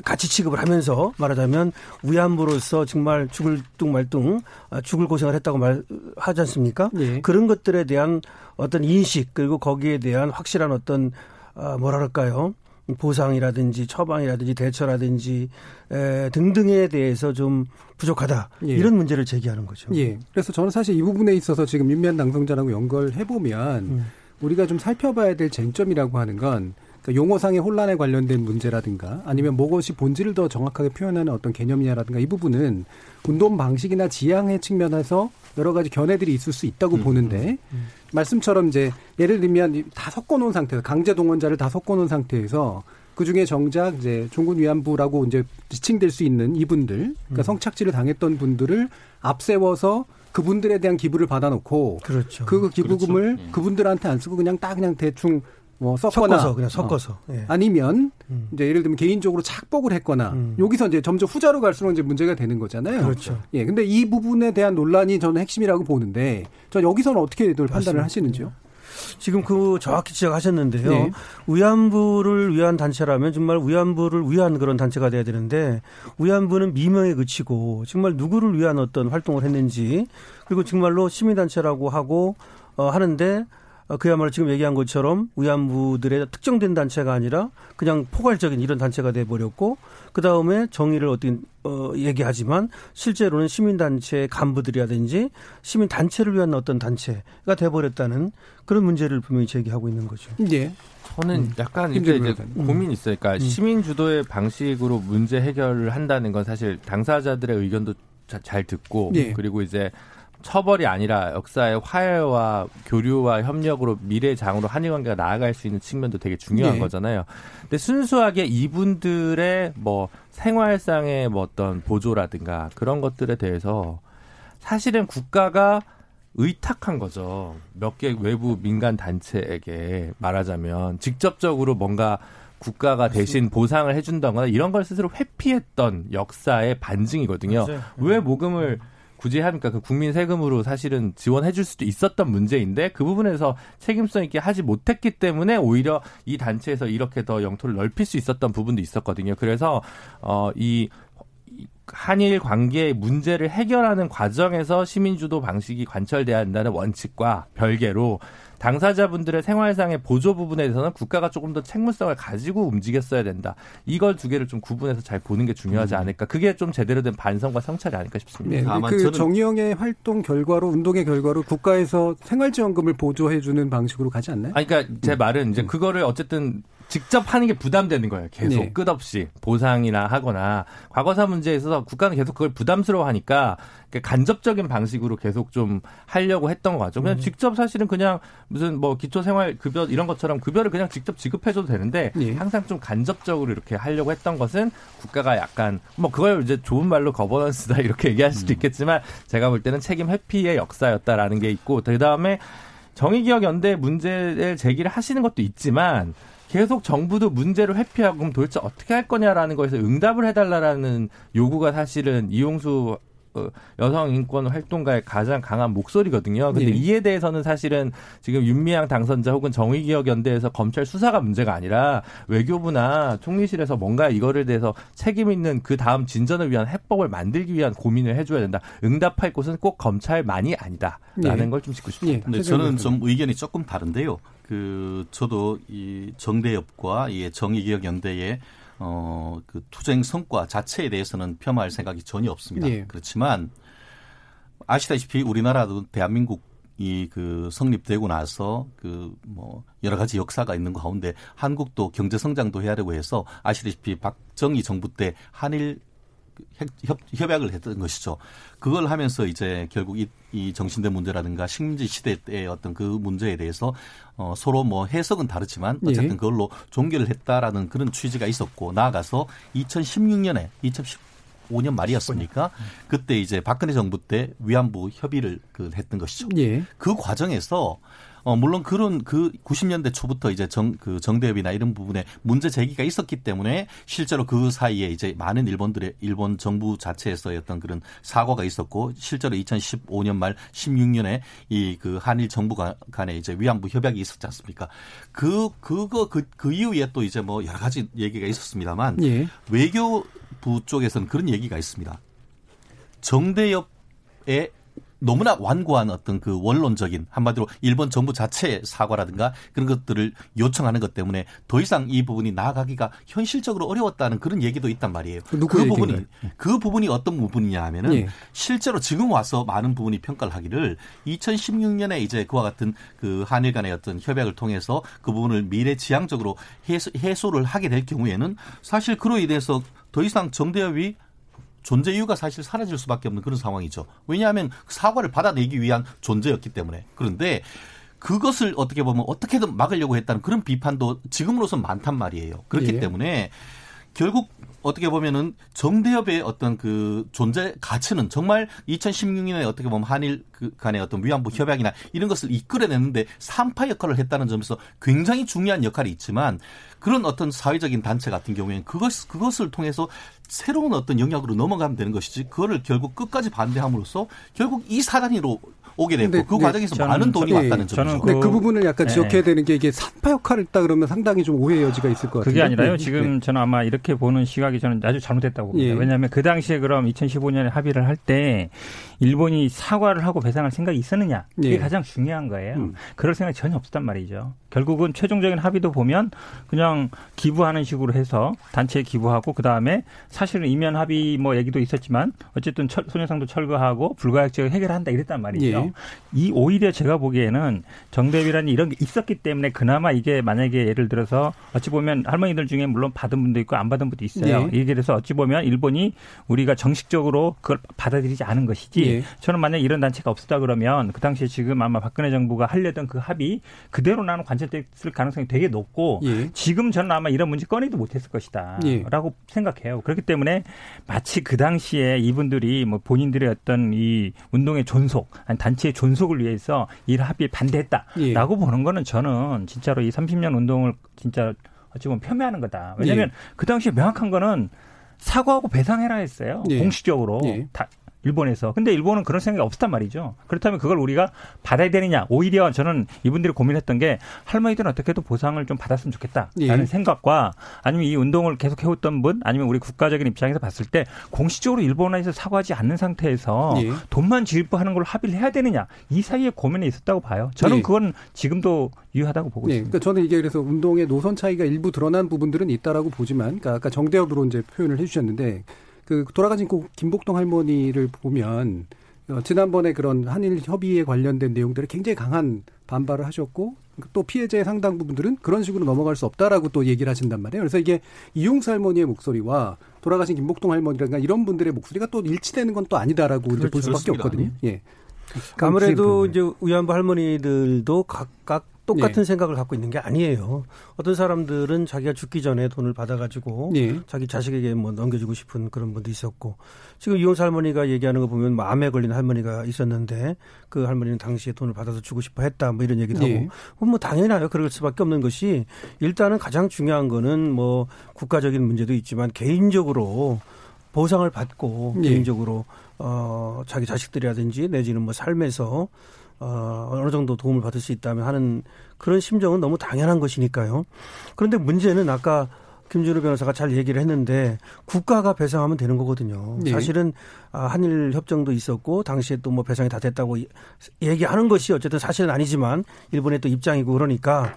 가치 취급을 하면서 말하자면 위안부로서 정말 죽을 뚱 말뚱 어, 죽을 고생을 했다고 말하지 않습니까? 예. 그런 것들에 대한 어떤 인식 그리고 거기에 대한 확실한 어떤 어, 뭐랄까요? 보상이라든지 처방이라든지 대처라든지 에, 등등에 대해서 좀 부족하다 예. 이런 문제를 제기하는 거죠. 예. 그래서 저는 사실 이 부분에 있어서 지금 윤미한 당선자라고 연결해 보면 음. 우리가 좀 살펴봐야 될 쟁점이라고 하는 건 그러니까 용어상의 혼란에 관련된 문제라든가 아니면 무엇이 본질을 더 정확하게 표현하는 어떤 개념이냐라든가 이 부분은 운동 방식이나 지향의 측면에서 여러 가지 견해들이 있을 수 있다고 보는데 말씀처럼 이제 예를 들면 다 섞어놓은 상태에서 강제 동원자를 다 섞어놓은 상태에서 그 중에 정작 이제 종군 위안부라고 이제 지칭될 수 있는 이분들, 그러니까 성착취를 당했던 분들을 앞세워서 그분들에 대한 기부를 받아놓고 그렇죠. 그 기부금을 그렇죠. 예. 그분들한테 안 쓰고 그냥 딱 그냥 대충 뭐 섞거나 섞어서 그냥 어, 섞어서. 예. 아니면 음. 이제 예를 들면 개인적으로 착복을 했거나 음. 여기서 이제 점점 후자로 갈수록 이제 문제가 되는 거잖아요. 그렇죠. 예, 근데 이 부분에 대한 논란이 저는 핵심이라고 보는데 저 여기서는 어떻게 늘 판단을. 하시는지요? 지금 그 정확히 지적하셨는데요. 네. 위안부를 위한 단체라면 정말 위안부를 위한 그런 단체가 돼야 되는데 위안부는 미명에 그치고 정말 누구를 위한 어떤 활동을 했는지 그리고 정말로 시민단체라고 하고 어, 하는데 어, 그야말로 지금 얘기한 것처럼 위안부들의 특정된 단체가 아니라 그냥 포괄적인 이런 단체가 돼 버렸고 그 다음에 정의를 어떤 어, 얘기하지만 실제로는 시민단체 간부들이라든지 시민단체를 위한 어떤 단체가 돼버렸다는 그런 문제를 분명히 제기하고 있는 거죠. 예. 저는 약간 김 이제, 재 이제 변호사님. 고민이 있어요. 그러니까 시민 주도의 방식으로 문제 해결을 한다는 건 사실 당사자들의 의견도 자- 잘 듣고 예. 그리고 이제 처벌이 아니라 역사의 화해와 교류와 협력으로 미래 장으로 한일 관계가 나아갈 수 있는 측면도 되게 중요한 예. 거잖아요. 근데 순수하게 이분들의 뭐 생활상의 뭐 어떤 보조라든가 그런 것들에 대해서 사실은 국가가 의탁한 거죠. 몇 개 외부 민간 단체에게 말하자면 직접적으로 뭔가 국가가 대신 보상을 해준다거나 이런 걸 스스로 회피했던 역사의 반증이거든요. 맞아요. 왜 모금을 굳이 합니까? 그 국민 세금으로 사실은 지원해 줄 수도 있었던 문제인데 그 부분에서 책임성 있게 하지 못했기 때문에 오히려 이 단체에서 이렇게 더 영토를 넓힐 수 있었던 부분도 있었거든요. 그래서 어이 한일 관계의 문제를 해결하는 과정에서 시민주도 방식이 관철돼야 한다는 원칙과 별개로 당사자분들의 생활상의 보조 부분에 대해서는 국가가 조금 더 책무성을 가지고 움직였어야 된다. 이걸 두 개를 좀 구분해서 잘 보는 게 중요하지 않을까. 그게 좀 제대로 된 반성과 성찰이 아닐까 싶습니다. 네, 다만 그 저는- 정의영의 활동 결과로 운동의 결과로 국가에서 생활지원금을 보조해주는 방식으로 가지 않나요? 아니, 그러니까 제 말은 이제 그거를 어쨌든 직접 하는 게 부담되는 거예요. 계속 네. 끝없이 보상이나 하거나 과거사 문제에 있어서 국가는 계속 그걸 부담스러워하니까 간접적인 방식으로 계속 좀 하려고 했던 것 같죠. 그냥 직접 사실은 그냥 무슨 뭐 기초생활 급여 이런 것처럼 급여를 그냥 직접 지급해줘도 되는데 예. 항상 좀 간접적으로 이렇게 하려고 했던 것은 국가가 약간 뭐 그걸 이제 좋은 말로 거버넌스다 이렇게 얘기할 수도 있겠지만 제가 볼 때는 책임 회피의 역사였다라는 게 있고 그 다음에 정의기억 연대 문제를 제기를 하시는 것도 있지만 계속 정부도 문제를 회피하고 그럼 도대체 어떻게 할 거냐라는 거에서 응답을 해달라라는 요구가 사실은 이용수 어, 여성 인권 활동가의 가장 강한 목소리거든요. 근데 예. 이에 대해서는 사실은 지금 윤미향 당선자 혹은 정의기억 연대에서 검찰 수사가 문제가 아니라 외교부나 총리실에서 뭔가 이거를 대해서 책임 있는 그 다음 진전을 위한 해법을 만들기 위한 고민을 해줘야 된다. 응답할 곳은 꼭 검찰만이 아니다라는 예. 걸좀 짚고 싶습니다. 예. 최재형 저는. 좀 의견이 조금 다른데요. 그 저도 이 정대협과 이 정의기억 연대의 어, 그 투쟁 성과 자체에 대해서는 폄하할 생각이 전혀 없습니다. 예. 그렇지만 아시다시피 우리나라도 대한민국 이그 성립되고 나서 그 뭐 여러 가지 역사가 있는 가운데 한국도 경제 성장도 해야되고 해서 아시다시피 박정희 정부 때 한일 협, 협- 협약을 했던 것이죠. 그걸 하면서 이제 결국 이, 이 정신대 문제라든가 식민지 시대 때의 어떤 그 문제에 대해서 어, 서로 뭐 해석은 다르지만 어쨌든 예. 그걸로 종결을 했다라는 그런 취지가 있었고 나아가서 2016년에 2015년 말이었습니까? 그때 이제 박근혜 정부 때 위안부 협의를 그 했던 것이죠. 예. 그 과정에서 어 물론 그런 그 90년대 초부터 이제 정 그 정대협이나 이런 부분에 문제 제기가 있었기 때문에 실제로 그 사이에 이제 많은 일본들의 일본 정부 자체에서의 어떤 그런 사과가 있었고 실제로 2015년 말 16년에 이 그 한일 정부 간- 간에 이제 위안부 협약이 있었지 않습니까? 그 그거 그, 그 이후에 또 이제 뭐 여러 가지 얘기가 있었습니다만 예. 외교부 쪽에서는 그런 얘기가 있습니다. 정대협의 너무나 완고한 어떤 그 원론적인 한마디로 일본 정부 자체의 사과라든가 그런 것들을 요청하는 것 때문에 더 이상 이 부분이 나아가기가 현실적으로 어려웠다는 그런 얘기도 있단 말이에요. 누구 그 부분이 얘기인가요? 그 부분이 어떤 부분이냐 하면은 예. 실제로 지금 와서 많은 부분이 평가를 하기를 2016년에 이제 그와 같은 그 한일 간의 어떤 협약을 통해서 그 부분을 미래 지향적으로 해소, 해소를 하게 될 경우에는 사실 그로 인해서 더 이상 정대협이 존재 이유가 사실 사라질 수밖에 없는 그런 상황이죠. 왜냐하면 사과를 받아내기 위한 존재였기 때문에. 그런데 그것을 어떻게 보면 어떻게든 막으려고 했다는 그런 비판도 지금으로선 많단 말이에요. 그렇기 예. 때문에 결국 어떻게 보면은 정대협의 어떤 그 존재 가치는 정말 2016년에 어떻게 보면 한일 그 간의 어떤 위안부 협약이나 이런 것을 이끌어내는데 산파 역할을 했다는 점에서 굉장히 중요한 역할이 있지만 그런 어떤 사회적인 단체 같은 경우에는 그것 그것을 통해서 새로운 어떤 영역으로 넘어가면 되는 것이지 그거를 결국 끝까지 반대함으로써 결국 이 사단위로 오게 됐고 근데 그 네, 과정에서 저는 많은 돈이 저- 왔다는 예, 점이죠. 저는 그 그- 부분을 약간 네. 지적해야 되는 게 이게 산파 역할을 했다 그러면 상당히 좀 오해 여지가 있을 것 같아요. 그게 아니라요. 지금 저는 아마 이렇게 보는 시각이 저는 아주 잘못됐다고 봅니다. 예. 왜냐하면 그 당시에 그럼 2015년에 합의를 할 때 일본이 사과를 하고 배상할 생각이 있었느냐 이게 예. 가장 중요한 거예요. 음. 그럴 생각이 전혀 없었단 말이죠. 결국은 최종적인 합의도 보면 그냥 기부하는 식으로 해서 단체에 기부하고 그 다음에 사실은 이면 합의 뭐 얘기도 있었지만 어쨌든 철, 소녀상도 철거하고 불가역적 해결한다 이랬단 말이죠. 예. 이 오히려 제가 보기에는 정대비라는 이런 게 있었기 때문에 그나마 이게 만약에 예를 들어서 어찌 보면 할머니들 중에 물론 받은 분도 있고 안 받은 분도 있어요. 예. 이게 그래서 어찌 보면 일본이 우리가 정식적으로 그걸 받아들이지 않은 것이지. 예. 저는 만약 이런 단체가 없었다 그러면 그 당시에 지금 아마 박근혜 정부가 하려던 그 합의 그대로 나는 관철됐을 가능성이 되게 높고 예. 지금 저는 아마 이런 문제 꺼내도 못했을 것이다. 예. 라고 생각해요. 그렇기 때문에 마치 그 당시에 이분들이 뭐 본인들의 어떤 이 운동의 존속, 아니 단 체의 존속을 위해서 이 합의에 반대했다라고 예. 보는 거는 저는 진짜로 이 30년 운동을 진짜 어찌 보면 폄훼하는 거다. 왜냐하면 예. 그 당시에 명확한 거는 사과하고 배상해라 했어요. 예. 공식적으로. 예. 다 일본에서. 근데 일본은 그런 생각이 없었단 말이죠. 그렇다면 그걸 우리가 받아야 되느냐. 오히려 저는 이분들이 고민했던 게 할머니들은 어떻게든 보상을 좀 받았으면 좋겠다라는 예. 생각과 아니면 이 운동을 계속 해왔던 분 아니면 우리 국가적인 입장에서 봤을 때 공식적으로 일본에서 사과하지 않는 상태에서 예. 돈만 지급하는 걸로 합의를 해야 되느냐. 이 사이에 고민이 있었다고 봐요. 저는 예. 그건 지금도 유효하다고 보고 예, 있습니다. 그러니까 저는 이게 그래서 운동의 노선 차이가 일부 드러난 부분들은 있다라고 보지만, 그러니까 아까 정대협으로 이제 표현을 해 주셨는데, 그 돌아가신 고 김복동 할머니를 보면 어, 지난번에 그런 한일 협의에 관련된 내용들을 굉장히 강한 반발을 하셨고 또 피해자의 상당 부분들은 그런 식으로 넘어갈 수 없다라고 또 얘기를 하신단 말이에요. 그래서 이게 이용수 할머니의 목소리와 돌아가신 김복동 할머니라든가 이런 분들의 목소리가 또 일치되는 건 또 아니다라고 이제 볼 수밖에 그렇습니다. 없거든요. 예. 아무래도 이제 위안부 할머니들도 각각 똑같은 예. 생각을 갖고 있는 게 아니에요. 어떤 사람들은 자기가 죽기 전에 돈을 받아가지고 예. 자기 자식에게 뭐 넘겨주고 싶은 그런 분도 있었고 지금 이혼수 할머니가 얘기하는 거 보면 뭐 암에 걸린 할머니가 있었는데 그 할머니는 당시에 돈을 받아서 주고 싶어 했다 뭐 이런 얘기도 예. 하고 뭐 당연하요. 그럴 수밖에 없는 것이 일단은 가장 중요한 거는 뭐 국가적인 문제도 있지만 개인적으로 보상을 받고 예. 개인적으로 어 자기 자식들이라든지 내지는 뭐 삶에서 어 어느 정도 도움을 받을 수 있다면 하는 그런 심정은 너무 당연한 것이니까요. 그런데 문제는 아까 김준호 변호사가 잘 얘기를 했는데 국가가 배상하면 되는 거거든요. 예. 사실은 아, 한일 협정도 있었고 당시에 또 뭐 배상이 다 됐다고 이- 얘기하는 것이 어쨌든 사실은 아니지만 일본의 또 입장이고 그러니까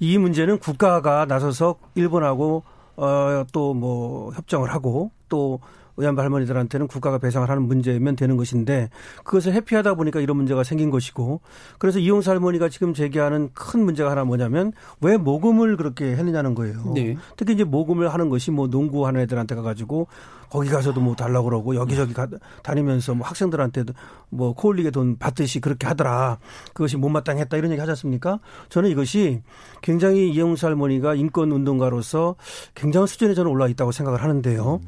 이 문제는 국가가 나서서 일본하고 어, 또 뭐 협정을 하고 또 의안부 할머니들한테는 국가가 배상을 하는 문제면 되는 것인데 그것을 회피하다 보니까 이런 문제가 생긴 것이고 그래서 이용수 할머니가 지금 제기하는 큰 문제가 하나 뭐냐면 왜 모금을 그렇게 했느냐는 거예요. 네. 특히 이제 모금을 하는 것이 뭐 농구하는 애들한테 가가지고 거기 가서도 뭐 달라고 그러고 여기저기 가, 다니면서 뭐 학생들한테도 뭐 코올리게 돈 받듯이 그렇게 하더라. 그것이 못마땅했다 이런 얘기 하지 않습니까? 저는 이것이 굉장히 이영수 할머니가 인권 운동가로서 굉장한 수준에 저는 올라 있다고 생각을 하는데요.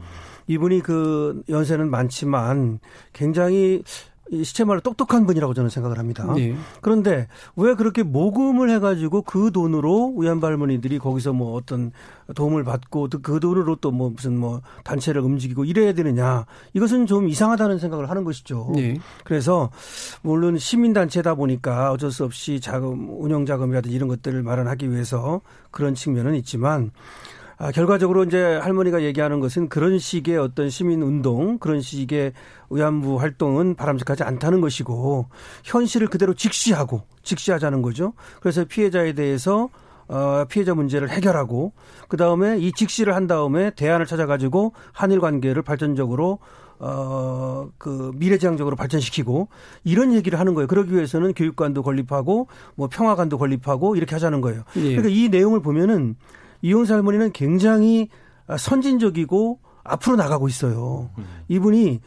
이분이 그 연세는 많지만 굉장히 이 시체 말로 똑똑한 분이라고 저는 생각을 합니다. 예. 그런데 왜 그렇게 모금을 해가지고 그 돈으로 할머니들이 거기서 뭐 어떤 도움을 받고 또그 돈으로 또 뭐 무슨 뭐 단체를 움직이고 이래야 되느냐 이것은 좀 이상하다는 생각을 하는 것이죠. 예. 그래서 물론 시민 단체다 보니까 어쩔 수 없이 자금 운영 자금이라든지 이런 것들을 마련하기 위해서 그런 측면은 있지만 아, 결과적으로 이제 할머니가 얘기하는 것은 그런 식의 어떤 시민 운동, 그런 식의 위안부 활동은 바람직하지 않다는 것이고 현실을 그대로 직시하고 직시하자는 거죠. 그래서 피해자에 대해서 어, 피해자 문제를 해결하고 그 다음에 이 직시를 한 다음에 대안을 찾아가지고 한일 관계를 발전적으로 어, 그 미래지향적으로 발전시키고 이런 얘기를 하는 거예요. 그러기 위해서는 교육관도 건립하고 뭐 평화관도 건립하고 이렇게 하자는 거예요. 예. 그러니까 이 내용을 보면은 이용수 할머니는 굉장히 선진적이고 앞으로 나가고 있어요. 이분이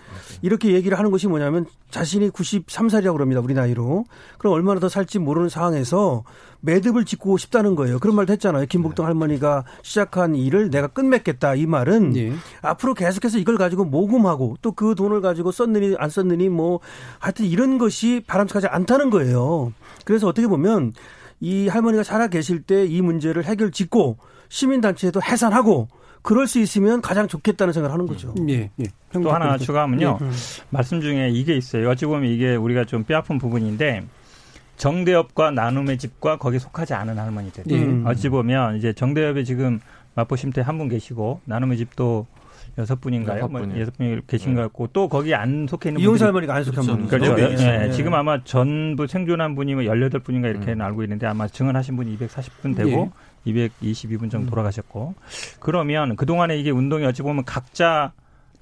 이렇게 얘기를 하는 것이 뭐냐면 자신이 93살이라고 그럽니다. 우리 나이로. 그럼 얼마나 더 살지 모르는 상황에서 매듭을 짓고 싶다는 거예요. 그런 말도 했잖아요. 김복동 할머니가 시작한 일을 내가 끝맺겠다. 이 말은 예. 앞으로 계속해서 이걸 가지고 모금하고 또 그 돈을 가지고 썼느니 안 썼느니 뭐 하여튼 이런 것이 바람직하지 않다는 거예요. 그래서 어떻게 보면 이 할머니가 살아 계실 때 이 문제를 해결 짓고 시민단체도 해산하고 그럴 수 있으면 가장 좋겠다는 생각을 하는 거죠. 예. 예. 또 하나 추가하면요. 예. 말씀 중에 이게 있어요. 어찌 보면 이게 우리가 좀 뼈아픈 부분인데 정대협과 나눔의 집과 거기 속하지 않은 할머니들. 예. 어찌 보면 이제 정대협에 지금 마포심태 한 분 계시고 나눔의 집도 여섯 분인가요? 여섯 뭐 분이요. 여섯 분이 계신 것 같고 또 거기 안 속해 있는 이용사 분들이 할머니가 안 속한 분. 그렇죠. 네, 예, 예. 지금 아마 전부 생존한 분이 뭐 18분인가 이렇게 알고 있는데 아마 증언하신 분이 240분 되고 222분 정도 돌아가셨고 그러면 그 동안에 이게 운동이 어찌 보면 각자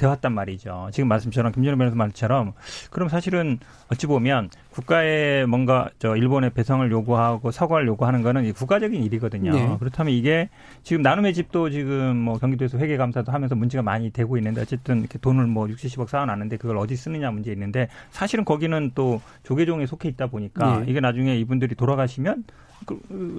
되었단 말이죠. 지금 말씀처럼 김준호 변호사 말처럼 그럼 사실은 어찌 보면 국가에 뭔가 저 일본의 배상을 요구하고 사과를 요구하는 거는 이 국가적인 일이거든요. 네. 그렇다면 이게 지금 나눔의 집도 지금 뭐 경기도에서 회계 감사도 하면서 문제가 많이 되고 있는데 어쨌든 이렇게 돈을 뭐 6, 70억 쌓아놨는데 그걸 어디 쓰느냐 문제 있는데 사실은 거기는 또 조계종에 속해 있다 보니까 네. 이게 나중에 이분들이 돌아가시면 그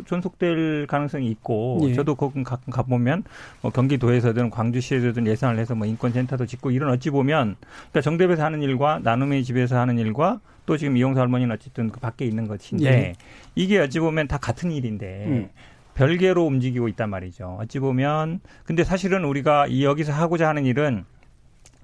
존속될 가능성이 있고 예. 저도 거기 가끔 가보면 뭐 경기도에서든 광주시에서든 예산을 해서 뭐 인권센터도 짓고 이런 어찌 보면 그러니까 정대에서 하는 일과 나눔의 집에서 하는 일과 또 지금 이용사 할머니는 어쨌든 그 밖에 있는 것인데 예. 이게 어찌 보면 다 같은 일인데 음. 별개로 움직이고 있단 말이죠. 어찌 보면 근데 사실은 우리가 이 여기서 하고자 하는 일은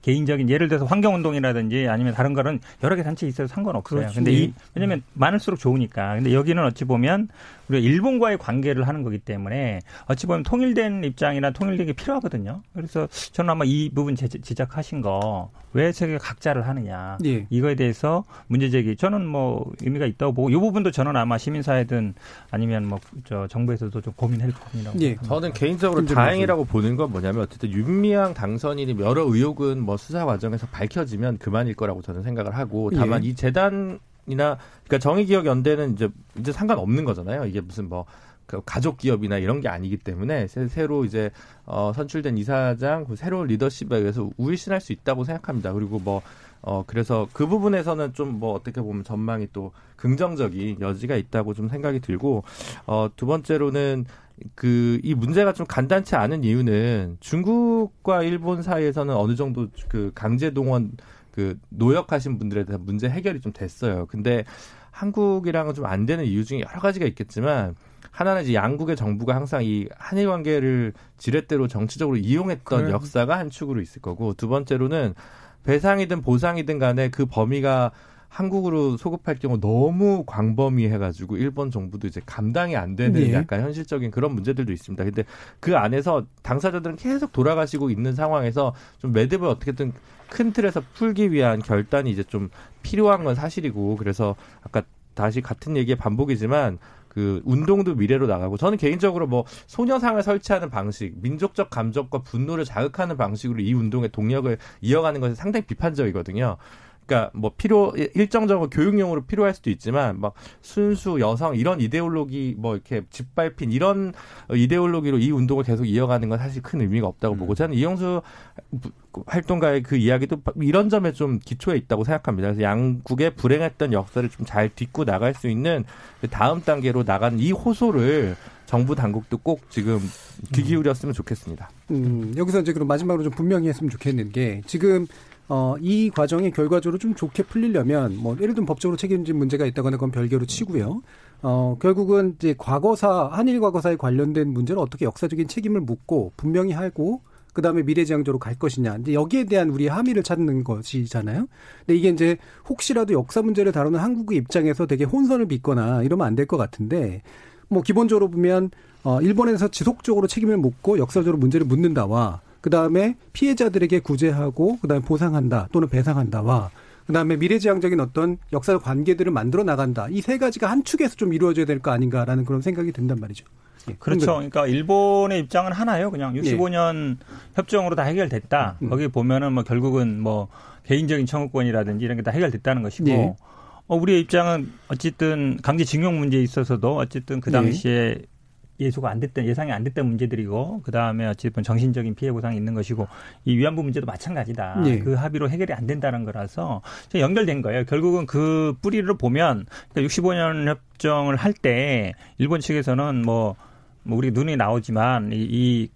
개인적인 예를 들어서 환경운동이라든지 아니면 다른 거는 여러 개 단체 있어도 상관없어요. 그렇죠. 근데 예. 이, 왜냐면 많을수록 좋으니까. 근데 여기는 어찌 보면 우리가 일본과의 관계를 하는 거기 때문에 어찌 보면 통일된 입장이나 통일된 게 필요하거든요. 그래서 저는 아마 이 부분 제- 지적하신 거 왜 세계 각자를 하느냐 예. 이거에 대해서 문제 제기 저는 뭐 의미가 있다고 보고 이 부분도 저는 아마 시민사회든 아니면 뭐 저 정부에서도 좀 고민할 겁니다. 예. 저는 개인적으로 다행이라고 보는 건 뭐냐면 어쨌든 윤미향 당선인이 여러 의혹은 뭐 수사 과정에서 밝혀지면 그만일 거라고 저는 생각을 하고 다만 예. 이 재단 그러니까 정의기억 연대는 이제 이제 상관없는 거잖아요. 이게 무슨 뭐그 가족 기업이나 이런 게 아니기 때문에 새, 로 이제 어 선출된 이사장 그 새로운 리더십에 의해서 우일신할 수 있다고 생각합니다. 그리고 뭐 어, 그래서 그 부분에서는 좀 뭐 어떻게 보면 전망이 또 긍정적인 여지가 있다고 좀 생각이 들고, 어, 두 번째로는 그 이 문제가 좀 간단치 않은 이유는 중국과 일본 사이에서는 어느 정도 그 강제 동원 그 노역하신 분들에 대한 문제 해결이 좀 됐어요. 근데 한국이랑은 좀 안 되는 이유 중에 여러 가지가 있겠지만 하나는 이제 양국의 정부가 항상 이 한일 관계를 지렛대로 정치적으로 이용했던 그래. 역사가 한 축으로 있을 거고 두 번째로는 배상이든 보상이든 간에 그 범위가 한국으로 소급할 경우 너무 광범위해가지고 일본 정부도 이제 감당이 안 되는 네. 약간 현실적인 그런 문제들도 있습니다. 근데 그 안에서 당사자들은 계속 돌아가시고 있는 상황에서 좀 매듭을 어떻게든 큰 틀에서 풀기 위한 결단이 이제 좀 필요한 건 사실이고 그래서 아까 다시 같은 얘기의 반복이지만 그 운동도 미래로 나가고 저는 개인적으로 뭐 소녀상을 설치하는 방식, 민족적 감정과 분노를 자극하는 방식으로 이 운동의 동력을 이어가는 것이 상당히 비판적이거든요. 그러니까 뭐 필요 일정적으로 교육용으로 필요할 수도 있지만 막 순수 여성 이런 이데올로기 뭐 이렇게 짓밟힌 이런 이데올로기로 이 운동을 계속 이어가는 건 사실 큰 의미가 없다고 음. 보고 저는 이영수 활동가의 그 이야기도 이런 점에 좀 기초에 있다고 생각합니다. 그래서 양국의 불행했던 역사를 좀 잘 딛고 나갈 수 있는 그 다음 단계로 나간 이 호소를 정부 당국도 꼭 지금 귀 기울였으면 좋겠습니다. 음, 여기서 이제 그럼 마지막으로 좀 분명히 했으면 좋겠는 게 지금 어, 이 과정이 결과적으로 좀 좋게 풀리려면 뭐 예를 들면 법적으로 책임진 문제가 있다거나 그건 별개로 치고요. 어, 결국은 이제 과거사 한일 과거사에 관련된 문제를 어떻게 역사적인 책임을 묻고 분명히 하고 그다음에 미래지향적으로 갈 것이냐. 이제 여기에 대한 우리 함의를 찾는 것이잖아요. 근데 이게 이제 혹시라도 역사 문제를 다루는 한국의 입장에서 되게 혼선을 빚거나 이러면 안 될 것 같은데 뭐 기본적으로 보면 어 일본에서 지속적으로 책임을 묻고 역사적으로 문제를 묻는다와 그 다음에 피해자들에게 구제하고 그 다음에 보상한다 또는 배상한다와 그 다음에 미래지향적인 어떤 역사적 관계들을 만들어 나간다. 이 세 가지가 한 축에서 좀 이루어져야 될 거 아닌가라는 그런 생각이 든단 말이죠. 예, 그렇죠. 그러니까 일본의 입장은 하나예요. 그냥 65년 예. 협정으로 다 해결됐다. 음. 거기 보면은 뭐 결국은 뭐 개인적인 청구권이라든지 이런 게 다 해결됐다는 것이고 예. 어, 우리의 입장은 어쨌든 강제징용 문제에 있어서도 어쨌든 그 예. 당시에 예수가 안 됐던 예상이 안 됐던 문제들이고 그 다음에 어쨌든 정신적인 피해 보상이 있는 것이고 이 위안부 문제도 마찬가지다. 네. 그 합의로 해결이 안 된다는 거라서 연결된 거예요. 결국은 그 뿌리를 보면 그러니까 65년 협정을 할 때 일본 측에서는 뭐, 뭐 우리 눈에 나오지만 이, 이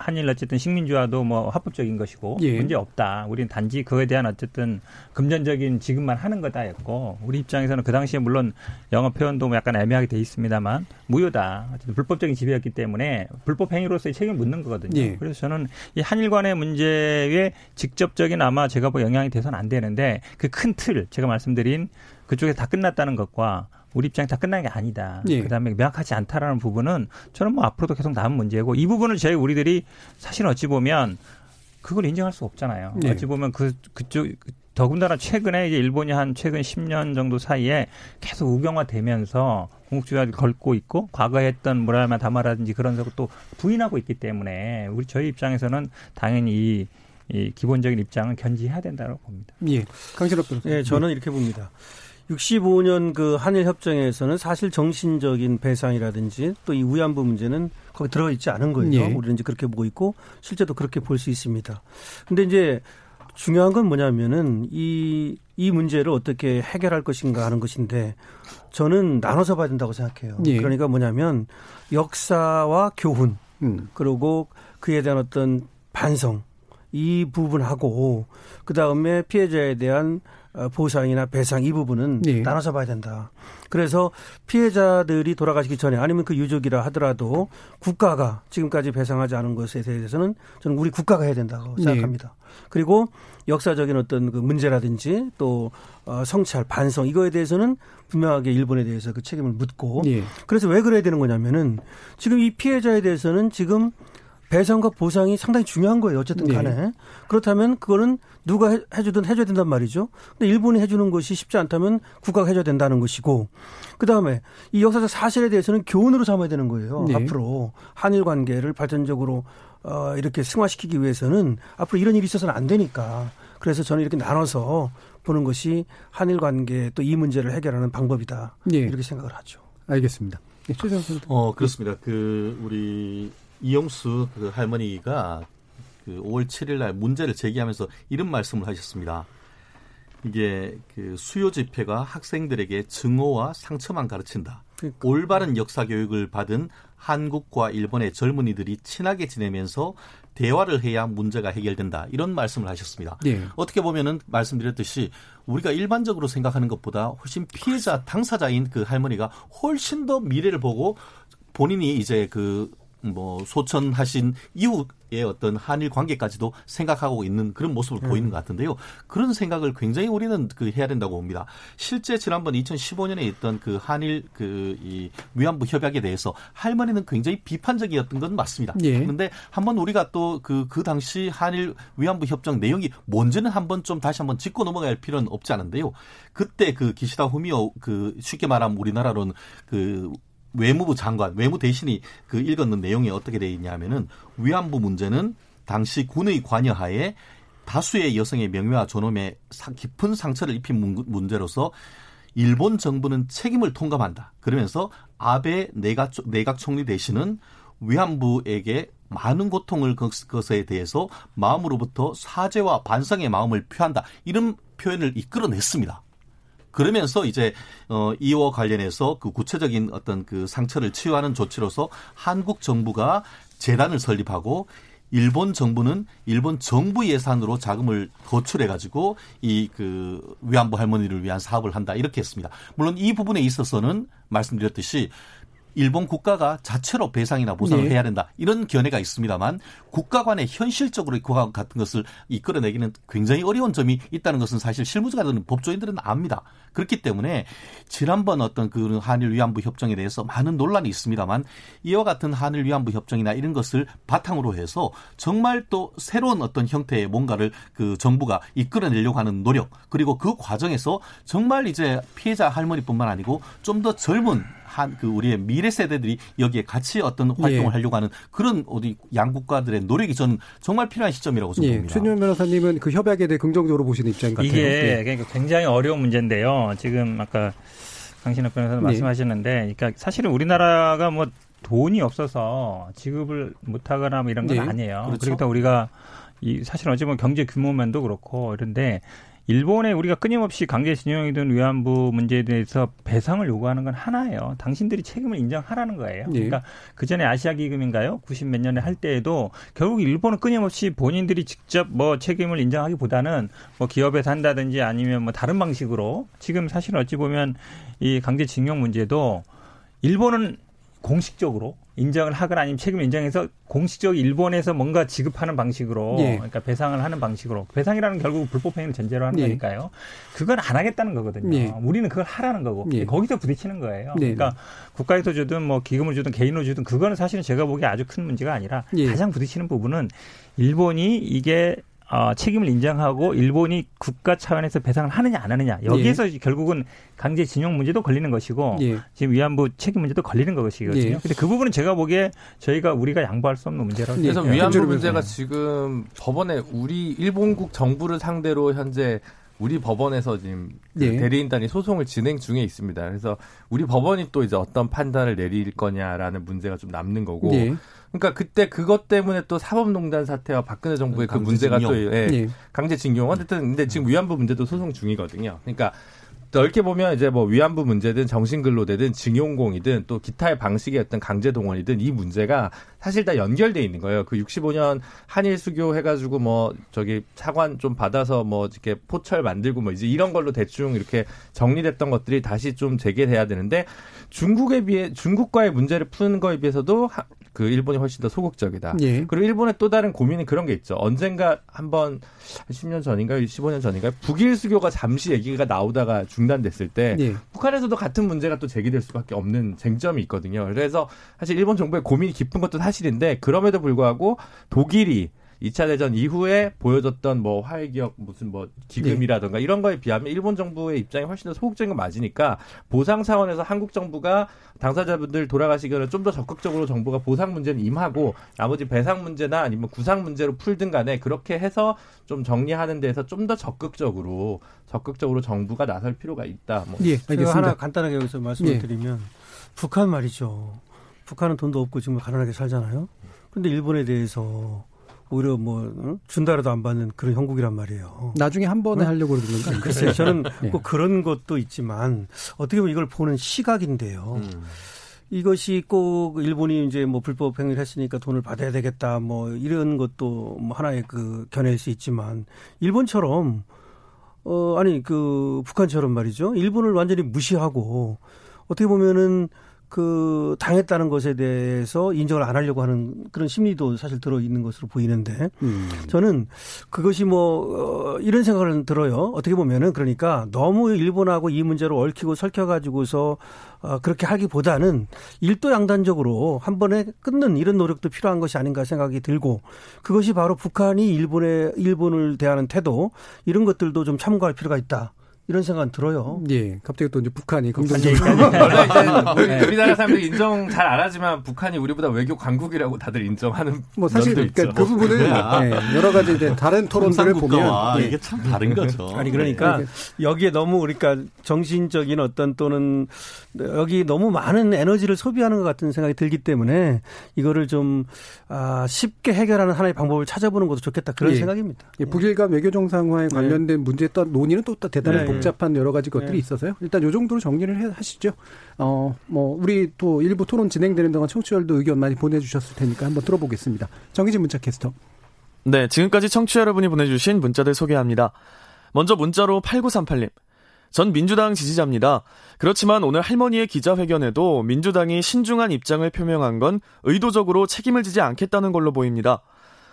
한일 어쨌든 식민지와도 뭐 합법적인 것이고 예. 문제 없다. 우리는 단지 그에 대한 어쨌든 금전적인 지급만 하는 거다였고 우리 입장에서는 그 당시에 물론 영어 표현도 뭐 약간 애매하게 돼 있습니다만 무효다. 어쨌든 불법적인 지배였기 때문에 불법 행위로서의 책임을 묻는 거거든요. 예. 그래서 저는 이 한일 간의 문제에 직접적인 아마 제가 뭐 영향이 돼서는 안 되는데 그 큰 틀 제가 말씀드린 그쪽에 다 끝났다는 것과 우리 입장이 다 끝난 게 아니다. 예. 그다음에 명확하지 않다라는 부분은 저는 뭐 앞으로도 계속 남은 문제고 이 부분을 저희 우리들이 사실 어찌 보면 그걸 인정할 수 없잖아요. 예. 어찌 보면 그 그쪽 더군다나 최근에 이제 일본이 한 최근 10년 정도 사이에 계속 우경화되면서 공국주의를 걸고 있고 과거에 했던 뭐라면 다마라든지 그런 것을 또 부인하고 있기 때문에 우리 저희 입장에서는 당연히 이, 이 기본적인 입장은 견지해야 된다고 봅니다. 예. 강실업 변호사. 예, 저는 이렇게 봅니다. 65년 그 한일 협정에서는 사실 정신적인 배상이라든지 또 이 위안부 문제는 거기 들어가 있지 않은 거예요. 예. 우리는 이제 그렇게 보고 있고 실제도 그렇게 볼 수 있습니다. 근데 이제 중요한 건 뭐냐면은 이, 이 문제를 어떻게 해결할 것인가 하는 것인데 저는 나눠서 봐야 된다고 생각해요. 예. 그러니까 뭐냐면 역사와 교훈, 음. 그리고 그에 대한 어떤 반성, 이 부분하고 그 다음에 피해자에 대한 어, 보상이나 배상 이 부분은 네. 나눠서 봐야 된다. 그래서 피해자들이 돌아가시기 전에 아니면 그 유족이라 하더라도 국가가 지금까지 배상하지 않은 것에 대해서는 저는 우리 국가가 해야 된다고 네. 생각합니다. 네. 그리고 역사적인 어떤 그 문제라든지 또 어, 성찰, 반성 이거에 대해서는 분명하게 일본에 대해서 그 책임을 묻고 네. 그래서 왜 그래야 되는 거냐면은 지금 이 피해자에 대해서는 지금 배상과 보상이 상당히 중요한 거예요. 어쨌든 네. 간에. 네. 그렇다면 그거는 누가 해, 주든 해줘야 된단 말이죠. 근데 일본이 해주는 것이 쉽지 않다면 국가가 해줘야 된다는 것이고 그 다음에 이 역사적 사실에 대해서는 교훈으로 삼아야 되는 거예요. 네. 앞으로 한일 관계를 발전적으로 어, 이렇게 승화시키기 위해서는 앞으로 이런 일이 있어서는 안 되니까 그래서 저는 이렇게 나눠서 보는 것이 한일 관계 또 이 문제를 해결하는 방법이다. 예. 이렇게 생각을 하죠. 알겠습니다. 예, 최재형 선수. 어 그렇습니다. 그 우리 이영수 그 할머니가 그 5월 7일 날 문제를 제기하면서 이런 말씀을 하셨습니다. 이게 그 수요 집회가 학생들에게 증오와 상처만 가르친다. 그러니까. 올바른 역사 교육을 받은 한국과 일본의 젊은이들이 친하게 지내면서 대화를 해야 문제가 해결된다. 이런 말씀을 하셨습니다. 예. 어떻게 보면은 말씀드렸듯이 우리가 일반적으로 생각하는 것보다 훨씬 피해자 당사자인 그 할머니가 훨씬 더 미래를 보고 본인이 이제 그 뭐 소천하신 이후의 어떤 한일 관계까지도 생각하고 있는 그런 모습을 보이는 것 같은데요. 그런 생각을 굉장히 우리는 그 해야 된다고 봅니다. 실제 지난번 2015년에 있던 그 한일 그 이 위안부 협약에 대해서 할머니는 굉장히 비판적이었던 건 맞습니다. 예. 그런데 한번 우리가 또그그 당시 한일 위안부 협정 내용이 뭔지는 한번 좀 다시 한번 짚고 넘어갈 필요는 없지 않은데요. 그때 그 기시다 후미오 그 쉽게 말하면 우리나라로는 그 외무부 장관, 외무 대신이 그 읽었는 내용이 어떻게 돼 있냐면은 위안부 문제는 당시 군의 관여하에 다수의 여성의 명예와 존엄에 사- 깊은 상처를 입힌 문- 문제로서 일본 정부는 책임을 통감한다. 그러면서 아베 내각, 내각 총리 대신은 위안부에게 많은 고통을 것- 것에 대해서 마음으로부터 사죄와 반성의 마음을 표한다. 이런 표현을 이끌어냈습니다. 그러면서 이제 어 이와 관련해서 그 구체적인 어떤 그 상처를 치유하는 조치로서 한국 정부가 재단을 설립하고 일본 정부는 일본 정부 예산으로 자금을 거출해 가지고 이 그 위안부 할머니를 위한 사업을 한다 이렇게 했습니다. 물론 이 부분에 있어서는 말씀드렸듯이 일본 국가가 자체로 배상이나 보상을 네. 해야 된다 이런 견해가 있습니다만 국가 간의 현실적으로 그와 같은 것을 이끌어내기는 굉장히 어려운 점이 있다는 것은 사실 실무자가 되는 법조인들은 압니다. 그렇기 때문에 지난번 어떤 그 한일 위안부 협정에 대해서 많은 논란이 있습니다만 이와 같은 한일 위안부 협정이나 이런 것을 바탕으로 해서 정말 또 새로운 어떤 형태의 뭔가를 그 정부가 이끌어내려고 하는 노력 그리고 그 과정에서 정말 이제 피해자 할머니뿐만 아니고 좀 더 젊은 한 그 우리의 미래 세대들이 여기에 같이 어떤 활동을 예. 하려고 하는 그런 어디 양국가들의 노력이 저는 정말 필요한 시점이라고 저는 예. 봅니다. 최윤 변호사님은 그 협약에 대해 긍정적으로 보시는 입장 같아요. 이게 예. 그러니까 굉장히 어려운 문제인데요. 지금 아까 강신업 변호사님 네. 말씀하셨는데, 그러니까 사실은 우리나라가 뭐 돈이 없어서 지급을 못하거나 뭐 이런 건 네. 아니에요. 그렇죠. 그렇다 우리가 이 사실 어찌 보면 경제 규모면도 그렇고 이런데 일본에 우리가 끊임없이 강제 징용이든 위안부 문제에 대해서 배상을 요구하는 건 하나예요. 당신들이 책임을 인정하라는 거예요. 예. 그러니까 그 전에 아시아 기금인가요? 90 몇 년에 할 때에도 결국 일본은 끊임없이 본인들이 직접 뭐 책임을 인정하기보다는 뭐 기업에서 한다든지 아니면 뭐 다른 방식으로 지금 사실 어찌 보면 이 강제 징용 문제도 일본은 공식적으로 인정을 하거나 아니면 책임을 인정해서 공식적 일본에서 뭔가 지급하는 방식으로 예. 그러니까 배상을 하는 방식으로 배상이라는 건 결국 불법 행위를 전제로 하는 예. 거니까요. 그건 안 하겠다는 거거든요. 예. 우리는 그걸 하라는 거고 예. 거기서 부딪히는 거예요. 네. 그러니까 국가에서 주든 뭐 기금을 주든 개인으로 주든 그거는 사실은 제가 보기에 아주 큰 문제가 아니라 예. 가장 부딪히는 부분은 일본이 이게 어, 책임을 인정하고 일본이 국가 차원에서 배상을 하느냐 안 하느냐 여기에서 결국은 강제 징용 문제도 걸리는 것이고 예. 지금 위안부 책임 문제도 걸리는 것이거든요. 예. 근데 그 부분은 제가 보기에 저희가 우리가 양보할 수 없는 문제라고 예. 그래서. 위안부 문제가. 지금 법원에 우리 일본국 정부를 상대로 현재 우리 법원에서 지금 그 예. 대리인단이 소송을 진행 중에 있습니다. 그래서 우리 법원이 또 이제 어떤 판단을 내릴 거냐라는 문제가 좀 남는 거고. 예. 그러니까 그때 그것 때문에 또 사법농단 사태와 박근혜 정부의 그 문제가 또 강제징용. 예, 예. 강제징용 어쨌든 근데 지금 위안부 문제도 소송 중이거든요. 그러니까 넓게 보면 이제 뭐 위안부 문제든 정신근로대든 징용공이든 또 기타의 방식의 어떤 강제 동원이든 이 문제가 사실 다 연결돼 있는 거예요. 그 65년 한일 수교 해가지고 뭐 저기 차관 좀 받아서 뭐 이렇게 포철 만들고 뭐 이제 이런 걸로 대충 이렇게 정리됐던 것들이 다시 좀 재개돼야 되는데 중국에 비해 중국과의 문제를 푸는 거에 비해서도 하- 그 일본이 훨씬 더 소극적이다. 예. 그리고 일본의 또 다른 고민은 그런 게 있죠. 언젠가 한번 10년 전인가요? 15년 전인가요? 북일 수교가 잠시 얘기가 나오다가 중단됐을 때 예. 북한에서도 같은 문제가 또 제기될 수밖에 없는 쟁점이 있거든요. 그래서 사실 일본 정부의 고민이 깊은 것도 사실인데 그럼에도 불구하고 독일이 2차 대전 이후에 보여줬던 뭐 화해 기억 무슨 뭐 기금이라든가 네. 이런 거에 비하면 일본 정부의 입장이 훨씬 더 소극적인 건 맞으니까 보상 차원에서 한국 정부가 당사자분들 돌아가시기에는 좀더 적극적으로 정부가 보상 문제는 임하고 나머지 배상 문제나 아니면 구상 문제로 풀든 간에 그렇게 해서 좀 정리하는 데서 좀 더 적극적으로 적극적으로 정부가 나설 필요가 있다. 뭐. 예, 알겠습니다. 하나 간단하게 여기서 말씀을 예. 드리면 북한 말이죠. 북한은 돈도 없고 지금 가난하게 살잖아요. 그런데 일본에 대해서 오히려 뭐 어? 준다라도 안 받는 그런 형국이란 말이에요. 나중에 한 번에 어? 하려고 그러는 거 글쎄요. 저는 네. 꼭 그런 것도 있지만 어떻게 보면 이걸 보는 시각인데요. 음. 이것이 꼭 일본이 이제 뭐 불법 행위를 했으니까 돈을 받아야 되겠다 뭐 이런 것도 뭐 하나의 그 견해일 수 있지만 일본처럼 어 아니 그 북한처럼 말이죠. 일본을 완전히 무시하고 어떻게 보면은 그 당했다는 것에 대해서 인정을 안 하려고 하는 그런 심리도 사실 들어 있는 것으로 보이는데 음. 저는 그것이 뭐 어, 이런 생각을 들어요. 어떻게 보면은 그러니까 너무 일본하고 이 문제로 얽히고 설켜 가지고서 어, 그렇게 하기보다는 일도 양단적으로 한 번에 끊는 이런 노력도 필요한 것이 아닌가 생각이 들고 그것이 바로 북한이 일본의 일본을 대하는 태도 이런 것들도 좀 참고할 필요가 있다. 이런 생각은 들어요. 예. 갑자기 또 이제 북한이 긍정적으로. 원래 이제 네. 우리나라 사람들이 인정 잘 안 하지만 북한이 우리보다 외교 강국이라고 다들 인정하는 뭐 사실 그러니까 그 부분은 네. 여러 가지 이제 다른 토론들을 보면 예. 이게 참 다른 거죠. 아니 그러니까 네. 여기에 너무 우리가 정신적인 어떤 또는 여기 너무 많은 에너지를 소비하는 것 같은 생각이 들기 때문에 이거를 좀 아, 쉽게 해결하는 하나의 방법을 찾아보는 것도 좋겠다 그런 예. 생각입니다. 예. 북일 간 외교 정상화에 네. 관련된 문제에 또 논의는 또 대단히 네. 복잡한 여러 가지 것들이 네. 있어서요. 일단 요 정도로 정리를 해 하시죠. 어, 뭐 우리 또 일부 토론 진행되는 동안 청취자들도 의견 많이 보내주셨을 테니까 한번 들어보겠습니다. 정희진 문자 캐스터. 네, 지금까지 청취자 여러분이 보내주신 문자들 소개합니다. 먼저 문자로 8938님. 전 민주당 지지자입니다. 그렇지만 오늘 할머니의 기자회견에도 민주당이 신중한 입장을 표명한 건 의도적으로 책임을 지지 않겠다는 걸로 보입니다.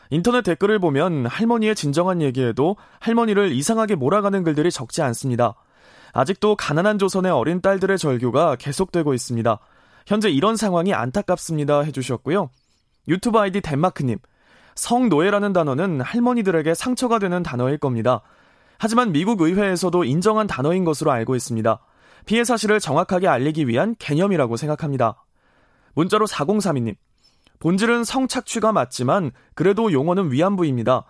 인터넷 댓글을 보면 할머니의 진정한 얘기에도 할머니를 이상하게 몰아가는 글들이 적지 않습니다. 아직도 가난한 조선의 어린 딸들의 절규가 계속되고 있습니다. 현재 이런 상황이 안타깝습니다 해주셨고요. 유튜브 아이디 덴마크님. 성노예라는 단어는 할머니들에게 상처가 되는 단어일 겁니다. 하지만 미국 의회에서도 인정한 단어인 것으로 알고 있습니다. 피해 사실을 정확하게 알리기 위한 개념이라고 생각합니다. 문자로 4032님. 본질은 성착취가 맞지만 그래도 용어는 위안부입니다.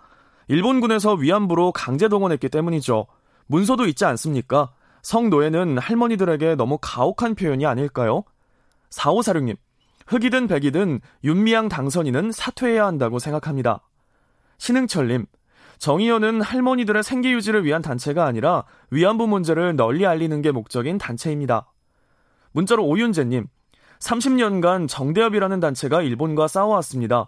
일본군에서 위안부로 강제 동원했기 때문이죠. 문서도 있지 않습니까? 성노예는 할머니들에게 너무 가혹한 표현이 아닐까요? 4546님, 흑이든 백이든 윤미향 당선인은 사퇴해야 한다고 생각합니다. 신흥철님, 정의연은 할머니들의 생계 유지를 위한 단체가 아니라 위안부 문제를 널리 알리는 게 목적인 단체입니다. 문자로 오윤재님, 30년간 정대협이라는 단체가 일본과 싸워왔습니다.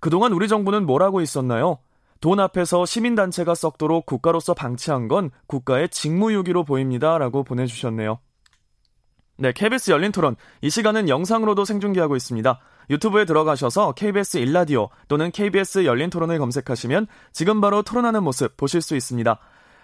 그동안 우리 정부는 뭘 하고 있었나요? 돈 앞에서 시민단체가 썩도록 국가로서 방치한 건 국가의 직무유기로 보입니다. 라고 보내주셨네요. 네, KBS 열린 토론. 이 시간은 영상으로도 생중계하고 있습니다. 유튜브에 들어가셔서 KBS 일라디오 또는 KBS 열린 토론을 검색하시면 지금 바로 토론하는 모습 보실 수 있습니다.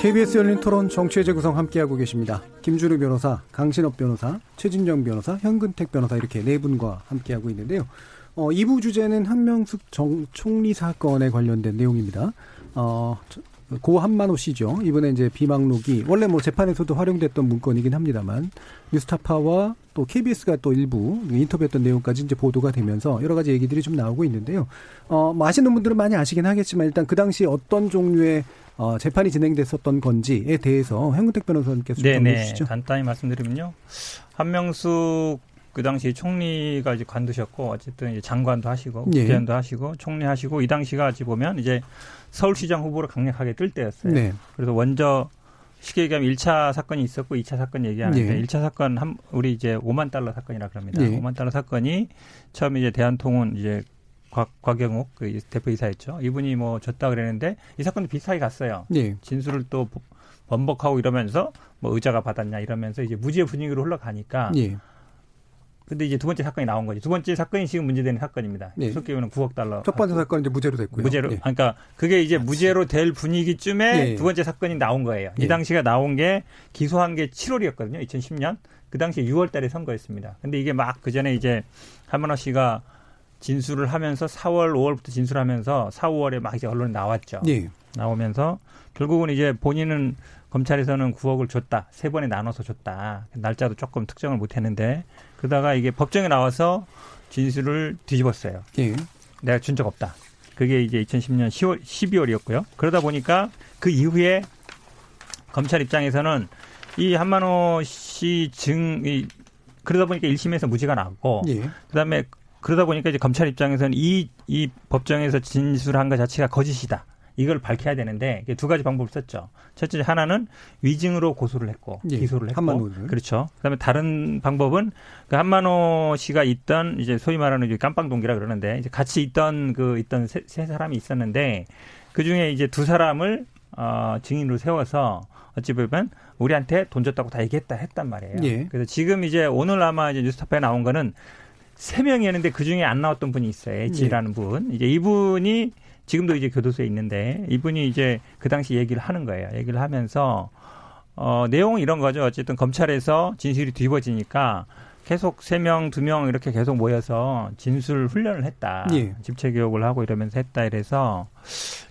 KBS 열린 토론 정치의 재구성 함께하고 계십니다. 김준우 변호사, 강신업 변호사, 최진정 변호사, 현근택 변호사 이렇게 네 분과 함께하고 있는데요. 어, 2부 주제는 한명숙 정, 총리 사건에 관련된 내용입니다. 어, 고 한만호 씨죠. 이번에 이제 비망록이 원래 뭐 재판에서도 활용됐던 문건이긴 합니다만 뉴스타파와 또 KBS가 또 일부 인터뷰했던 내용까지 이제 보도가 되면서 여러 가지 얘기들이 좀 나오고 있는데요. 어, 뭐 아시는 분들은 많이 아시긴 하겠지만 일단 그 당시 어떤 종류의 어, 재판이 진행됐었던 건지에 대해서 hen근택 변호사님께서 좀 해주시죠. 간단히 말씀드리면요. 한명숙 그 당시 총리가 이제 관두셨고 어쨌든 이제 장관도 하시고 예. 국회의원도 예. 하시고 총리 하시고 이 당시가 어찌 보면 이제 서울시장 후보로 강력하게 뜰 때였어요. 네. 그래서 먼저 쉽게 얘기하면 1차 사건이 있었고 2차 사건 얘기하는데 예. 1차 사건 한 우리 이제 5만 달러 사건이라 그럽니다. 예. 5만 달러 사건이 처음에 이제 대한통운 이제 곽, 곽영욱 그 대표이사였죠. 이분이 뭐 졌다 그랬는데 이 사건도 비슷하게 갔어요. 예. 진술을 또 번복하고 이러면서 뭐 의자가 받았냐 이러면서 이제 무죄 분위기로 흘러가니까 예. 근데 이제 두 번째 사건이 나온 거죠. 두 번째 사건이 지금 문제되는 사건입니다. 네. 수석 기호는 9억 달러. 첫 번째 사건 이제 무죄로 됐고요. 무죄로. 예. 그러니까 그게 이제 무죄로 될 분위기쯤에 예. 두 번째 사건이 나온 거예요. 예. 이 당시가 나온 게 기소한 게 7월이었거든요. 2010년. 그 당시 6월 달에 선거였습니다. 근데 이게 막 그 전에 이제 한만호 씨가 진술을 하면서 4월, 5월부터 진술하면서 4, 5월에 막 이제 언론에 나왔죠. 예. 나오면서 결국은 이제 본인은 검찰에서는 9억을 줬다. 세 번에 나눠서 줬다. 날짜도 조금 특정을 못 했는데 그러다가 이게 법정에 나와서 진술을 뒤집었어요. 예. 내가 준 적 없다. 그게 이제 2010년 10월, 12월이었고요. 그러다 보니까 그 이후에 검찰 입장에서는 이 한만호 씨 증이 그러다 보니까 1심에서 무죄가 나왔고 예. 그다음에 그러다 보니까 이제 검찰 입장에서는 이, 이 법정에서 진술한 것 자체가 거짓이다. 이걸 밝혀야 되는데 두 가지 방법을 썼죠. 첫째 하나는 위증으로 고소를 했고 예, 기소를 했고 한만호를. 그렇죠. 그다음에 다른 방법은 그 한만호 씨가 있던 이제 소위 말하는 깜빵 동기라 그러는데 이제 같이 있던 그 있던 세, 세 사람이 있었는데 그 중에 이제 두 사람을 어, 증인으로 세워서 어찌 보면 우리한테 돈 줬다고 다 얘기했다 했단 말이에요. 예. 그래서 지금 이제 오늘 아마 이제 뉴스타파에 나온 거는 세 명이었는데 그 중에 안 나왔던 분이 있어요. H라는 분. 이제 이분이 지금도 이제 교도소에 있는데 이분이 이제 그 당시 얘기를 하는 거예요. 얘기를 하면서 어, 내용은 이런 거죠. 어쨌든 검찰에서 진실이 뒤집어지니까 계속 세 명, 두 명 이렇게 계속 모여서 진술 훈련을 했다. 예. 집체 교육을 하고 이러면서 했다. 이래서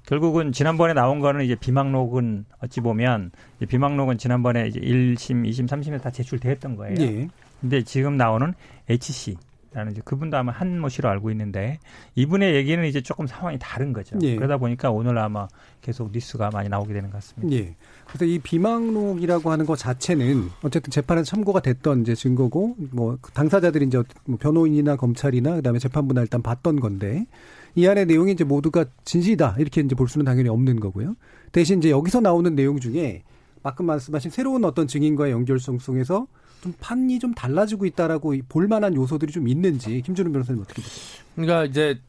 결국은 지난번에 나온 거는 이제 비망록은 어찌 보면 비망록은 지난번에 이제 1심, 2심, 3심에서 다 제출됐던 거예요. 예. 근데 지금 나오는 HC. 라는 이제 그분도 아마 한모 씨로 알고 있는데 이분의 얘기는 이제 조금 상황이 다른 거죠. 예. 그러다 보니까 오늘 아마 계속 뉴스가 많이 나오게 되는 것 같습니다. 예. 그래서 이 비망록이라고 하는 것 자체는 어쨌든 재판에 참고가 됐던 이제 증거고 뭐 당사자들이 이제 뭐 변호인이나 검찰이나 그다음에 재판부나 일단 봤던 건데 이 안의 내용이 이제 모두가 진실이다 이렇게 이제 볼 수는 당연히 없는 거고요. 대신 이제 여기서 나오는 내용 중에 방금 말씀하신 새로운 어떤 증인과의 연결성 속에서 좀 판이 좀 달라지고 있다라고 볼 만한 요소들이 좀 있는지 김준우 변호사님 어떻게 보세요? 그러니까 이제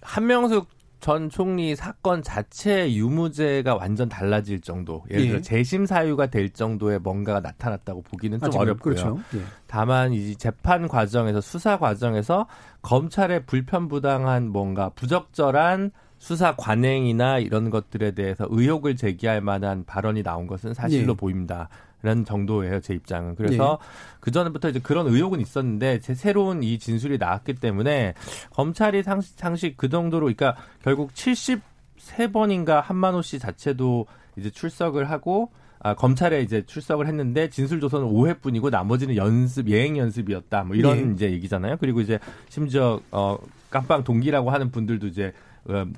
한명숙 전 총리 사건 자체 유무죄가 완전 달라질 정도, 예를 들어 예. 재심 사유가 될 정도의 뭔가가 나타났다고 보기는 좀 아직은 어렵고요. 그렇죠. 예. 다만 이 재판 과정에서 수사 과정에서 검찰의 불편부당한 뭔가 부적절한 수사 관행이나 이런 것들에 대해서 의혹을 제기할 만한 발언이 나온 것은 사실로 예. 보입니다. 라는 정도예요, 제 입장은. 그래서 그 전부터 이제 그런 의혹은 있었는데 제 새로운 이 진술이 나왔기 때문에 검찰이 상시, 상시 그 정도로 그러니까 결국 73번인가 한만호 씨 자체도 이제 출석을 하고 아, 검찰에 이제 출석을 했는데 진술 조서는 5회뿐이고 나머지는 연습 예행 연습이었다. 뭐 이런 예. 이제 얘기잖아요. 그리고 이제 심지어 어 깜빵 동기라고 하는 분들도 이제 어,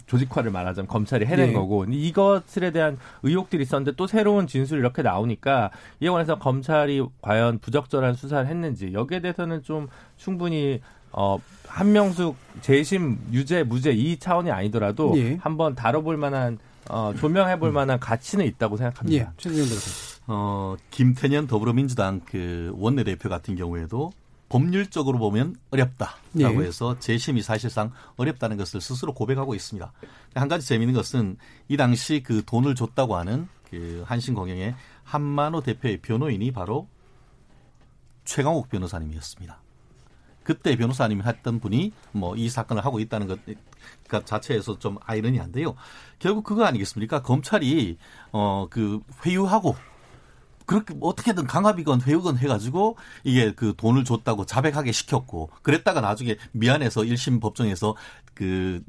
조직화를 말하자면 검찰이 해낸 예. 거고 이것에 대한 의혹들이 있었는데 또 새로운 진술이 이렇게 나오니까 이에 관해서 검찰이 과연 부적절한 수사를 했는지 여기에 대해서는 좀 충분히 어 한명숙 재심 유죄 무죄 이 차원이 아니더라도 예. 한번 다뤄볼 만한 어 조명해 볼 만한 가치는 있다고 예. 생각합니다. 최진영 변호사. 어, 김태년 더불어민주당 그 원내대표 같은 경우에도 법률적으로 보면 어렵다라고 예. 해서 재심이 사실상 어렵다는 것을 스스로 고백하고 있습니다. 한 가지 재미있는 것은 이 당시 그 돈을 줬다고 하는 그 한신공영의 한만호 대표의 변호인이 바로 최강욱 변호사님이었습니다. 그때 변호사님이 했던 분이 뭐 이 사건을 하고 있다는 것그 자체에서 좀 아이러니한데요. 결국 그거 아니겠습니까? 검찰이 어 그 회유하고 그렇게 어떻게든 강압이건 회유건 해가지고 이게 그 돈을 줬다고 자백하게 시켰고 그랬다가 나중에 미안해서 1심 법정에서 그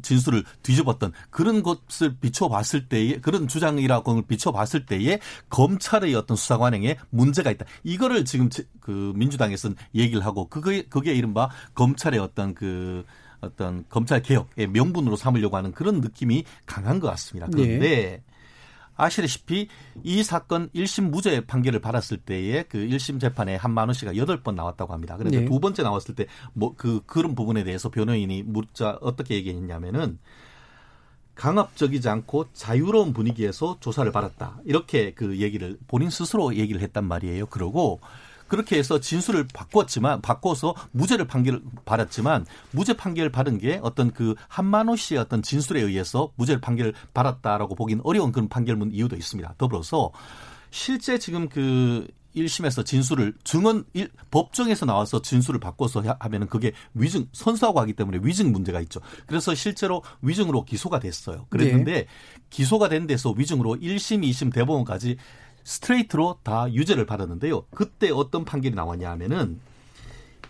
진술을 뒤집었던 그런 것을 비춰봤을 때에 그런 주장이라고 비춰봤을 때에 검찰의 어떤 수사 관행에 문제가 있다. 이거를 지금 제- 그 민주당에서는 얘기를 하고 그게 그게 이른바 검찰의 어떤 그 어떤 검찰 개혁의 명분으로 삼으려고 하는 그런 느낌이 강한 것 같습니다. 그런데 아시다시피 이 사건 1심 무죄 판결을 받았을 때에 그 1심 재판에 한만호 씨가 8번 나왔다고 합니다. 그런데 네. 두 번째 나왔을 때 뭐 그 그런 부분에 대해서 변호인이 묻자 어떻게 얘기했냐면은 강압적이지 않고 자유로운 분위기에서 조사를 받았다. 이렇게 그 얘기를 본인 스스로 얘기를 했단 말이에요. 그러고 그렇게 해서 진술을 바꿨지만 바꿔서 무죄를 판결 받았지만 무죄 판결 받은 게 어떤 그 한만호 씨의 어떤 진술에 의해서 무죄를 판결 받았다라고 보기는 어려운 그런 판결문 이유도 있습니다. 더불어서 실제 지금 그 1심에서 진술을 증언 일, 법정에서 나와서 진술을 바꿔서 하면은 그게 위증 선수하고 하기 때문에 위증 문제가 있죠. 그래서 실제로 위증으로 기소가 됐어요. 그랬는데 네. 기소가 된 데서 위증으로 1심, 2심 대법원까지 스트레이트로 다 유죄를 받았는데요. 그때 어떤 판결이 나왔냐 하면은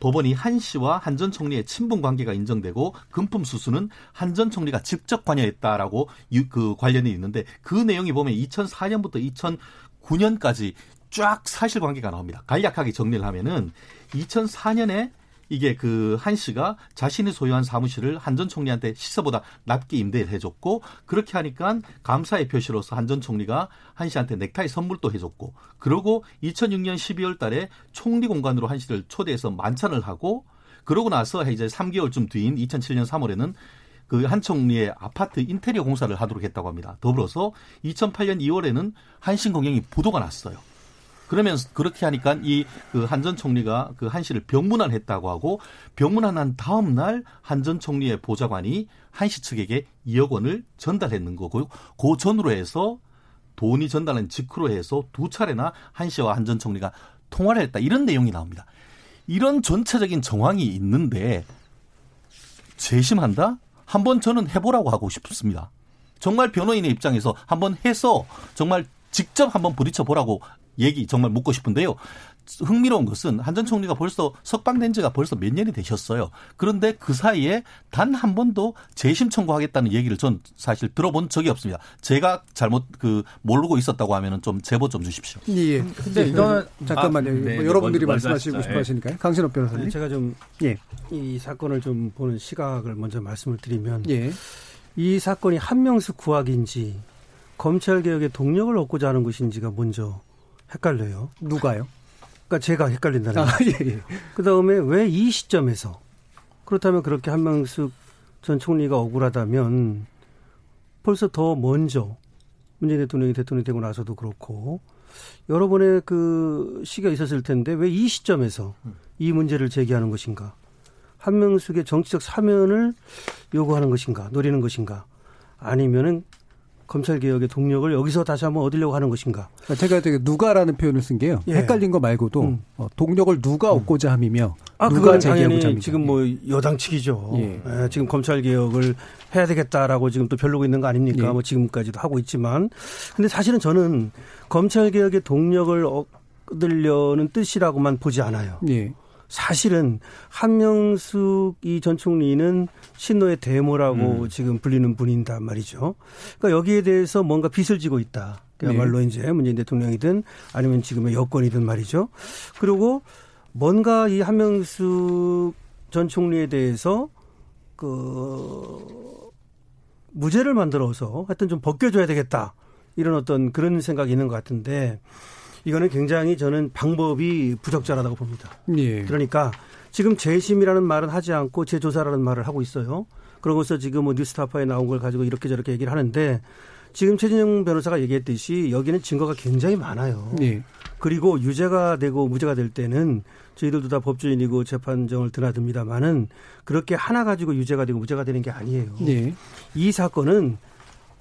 법원이 한 씨와 한 전 총리의 친분 관계가 인정되고 금품 수수는 한 전 총리가 직접 관여했다라고 유, 그 관련이 있는데 그 내용이 보면 2004년부터 2009년까지 쫙 사실관계가 나옵니다. 간략하게 정리를 하면은 2004년에 이게 그 한 씨가 자신이 소유한 사무실을 한전 총리한테 시세보다 낮게 임대를 해줬고 그렇게 하니까 감사의 표시로서 한전 총리가 한 씨한테 넥타이 선물도 해줬고 그러고 2006년 12월 달에 총리 공간으로 한 씨를 초대해서 만찬을 하고 그러고 나서 이제 3개월쯤 뒤인 2007년 3월에는 그한 총리의 아파트 인테리어 공사를 하도록 했다고 합니다. 더불어서 2008년 2월에는 한신 공영이 보도가 났어요. 그러면 그렇게 하니까 이 그 한 전 총리가 그한 씨를 병문안했다고 하고 병문안한 다음 날 한 전 총리의 보좌관이 한씨 측에게 2억 원을 전달했는 거고요. 그 전으로 해서 돈이 전달한 직후로 해서 두 차례나 한 씨와 한 전 총리가 통화를 했다 이런 내용이 나옵니다. 이런 전체적인 정황이 있는데 재심한다? 한번 저는 해보라고 하고 싶습니다. 정말 변호인의 입장에서 한번 해서 정말 직접 한번 부딪혀 보라고 얘기 정말 묻고 싶은데요. 흥미로운 것은 한 전 총리가 벌써 석방된 지가 벌써 몇 년이 되셨어요. 그런데 그 사이에 단 한 번도 재심 청구하겠다는 얘기를 전 사실 들어본 적이 없습니다. 제가 잘못 그 모르고 있었다고 하면은 좀 제보 좀 주십시오. 예. 근데 이거는 잠깐만요. 아, 네, 뭐 여러분들이 말씀하시고 싶어 하시니까요. 강신업 변호사님. 제가 좀 예. 이 사건을 좀 보는 시각을 먼저 말씀을 드리면 예. 이 사건이 한명수 구학인지 검찰 개혁의 동력을 얻고자 하는 것인지가 먼저 헷갈려요. 누가요? 그러니까 제가 헷갈린다는 아, 예, 예. 그다음에 왜 이 시점에서 그렇다면 그렇게 한명숙 전 총리가 억울하다면 벌써 더 먼저 문재인 대통령이 대통령이 되고 나서도 그렇고 여러 번의 그 시기가 있었을 텐데 왜 이 시점에서 이 문제를 제기하는 것인가? 한명숙의 정치적 사면을 요구하는 것인가? 노리는 것인가? 아니면은 검찰 개혁의 동력을 여기서 다시 한번 얻으려고 하는 것인가? 그러니까 제가 되게 누가라는 표현을 쓴 게요. 예. 헷갈린 거 말고도 음. 어, 동력을 누가 음. 얻고자 함이며 아, 누가 제기하고자 함이 지금 뭐 여당 측이죠. 예. 예. 지금 검찰 개혁을 해야 되겠다라고 지금 또 별로고 있는 거 아닙니까? 예. 뭐 지금까지도 하고 있지만 근데 사실은 저는 검찰 개혁의 동력을 얻으려는 뜻이라고만 보지 않아요. 예. 사실은 한명숙 이 전 총리는 신노의 대모라고 음. 지금 불리는 분인단 말이죠. 그러니까 여기에 대해서 뭔가 빚을 지고 있다. 그야말로 네. 이제 문재인 대통령이든 아니면 지금의 여권이든 말이죠. 그리고 뭔가 이 한명숙 전 총리에 대해서 그 무죄를 만들어서 하여튼 좀 벗겨줘야 되겠다. 이런 어떤 그런 생각이 있는 것 같은데 이거는 굉장히 저는 방법이 부적절하다고 봅니다. 예. 그러니까 지금 재심이라는 말은 하지 않고 재조사라는 말을 하고 있어요. 그러고서 지금 뭐 뉴스타파에 나온 걸 가지고 이렇게 저렇게 얘기를 하는데 지금 최진영 변호사가 얘기했듯이 여기는 증거가 굉장히 많아요. 예. 그리고 유죄가 되고 무죄가 될 때는 저희들도 다 법조인이고 재판정을 드나듭니다만은 그렇게 하나 가지고 유죄가 되고 무죄가 되는 게 아니에요. 예. 이 사건은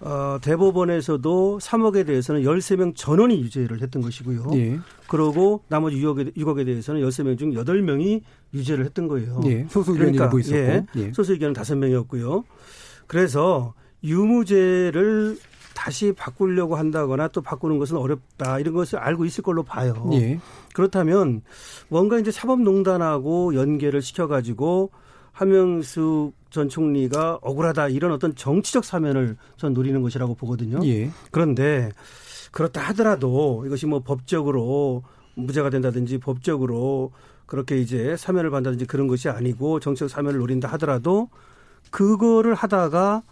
어, 대법원에서도 3억에 대해서는 13명 전원이 유죄를 했던 것이고요. 예. 그러고 나머지 6억에, 6억에 대해서는 13명 중 8명이 유죄를 했던 거예요. 예. 소수 의견이 그러니까, 있었고. 예. 예. 소수 의견은 5명이었고요. 그래서 유무죄를 다시 바꾸려고 한다거나 또 바꾸는 것은 어렵다 이런 것을 알고 있을 걸로 봐요. 예. 그렇다면 뭔가 이제 사법농단하고 연계를 시켜가지고 하명숙 전 총리가 억울하다 이런 어떤 정치적 사면을 전 노리는 것이라고 보거든요. 예. 그런데 그렇다 하더라도 이것이 뭐 법적으로 무죄가 된다든지 법적으로 그렇게 이제 사면을 받는다든지 그런 것이 아니고 정치적 사면을 노린다 하더라도 그거를 하다가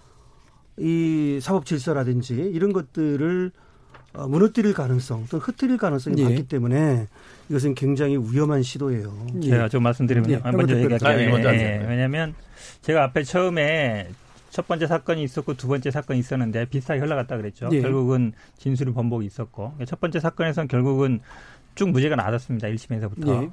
이 사법 질서라든지 이런 것들을 어, 무너뜨릴 가능성 또는 흩트릴 가능성이 예. 많기 때문에 이것은 굉장히 위험한 시도예요. 제가 좀 말씀드리면 예. 먼저 얘기할게요. 아, 예. 왜냐하면 제가 앞에 처음에 첫 번째 사건이 있었고 두 번째 사건이 있었는데 비슷하게 흘러갔다 그랬죠. 예. 결국은 진술이 번복이 있었고 첫 번째 사건에서는 결국은 쭉 무죄가 나왔습니다. 1심에서부터.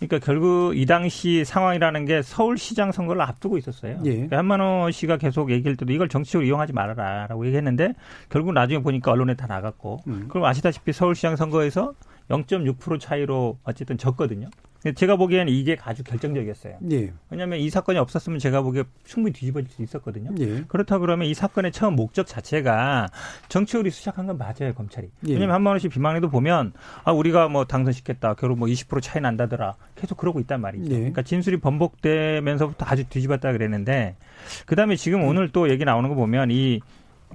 예. 그러니까 결국 이 당시 상황이라는 게 서울시장 선거를 앞두고 있었어요. 예. 그러니까 한만호 씨가 계속 얘기할 때도 이걸 정치적으로 이용하지 말아라라고 얘기했는데 결국 나중에 보니까 언론에 다 나갔고 음. 그럼 아시다시피 서울시장 선거에서 0.6% 차이로 어쨌든 졌거든요. 제가 보기에는 이게 아주 결정적이었어요. 예. 왜냐하면 이 사건이 없었으면 제가 보기에 충분히 뒤집어질 수 있었거든요. 예. 그렇다 그러면 이 사건의 처음 목적 자체가 정치적으로 수작한 건 맞아요, 검찰이. 예. 왜냐면 한만원 씨 비망에도 보면 아 우리가 뭐 당선시켰다, 결국 뭐 20% 차이 난다더라, 계속 그러고 있단 말이죠. 예. 그러니까 진술이 번복되면서부터 아주 뒤집었다 그랬는데 그 다음에 지금 오늘 또 얘기 나오는 거 보면 이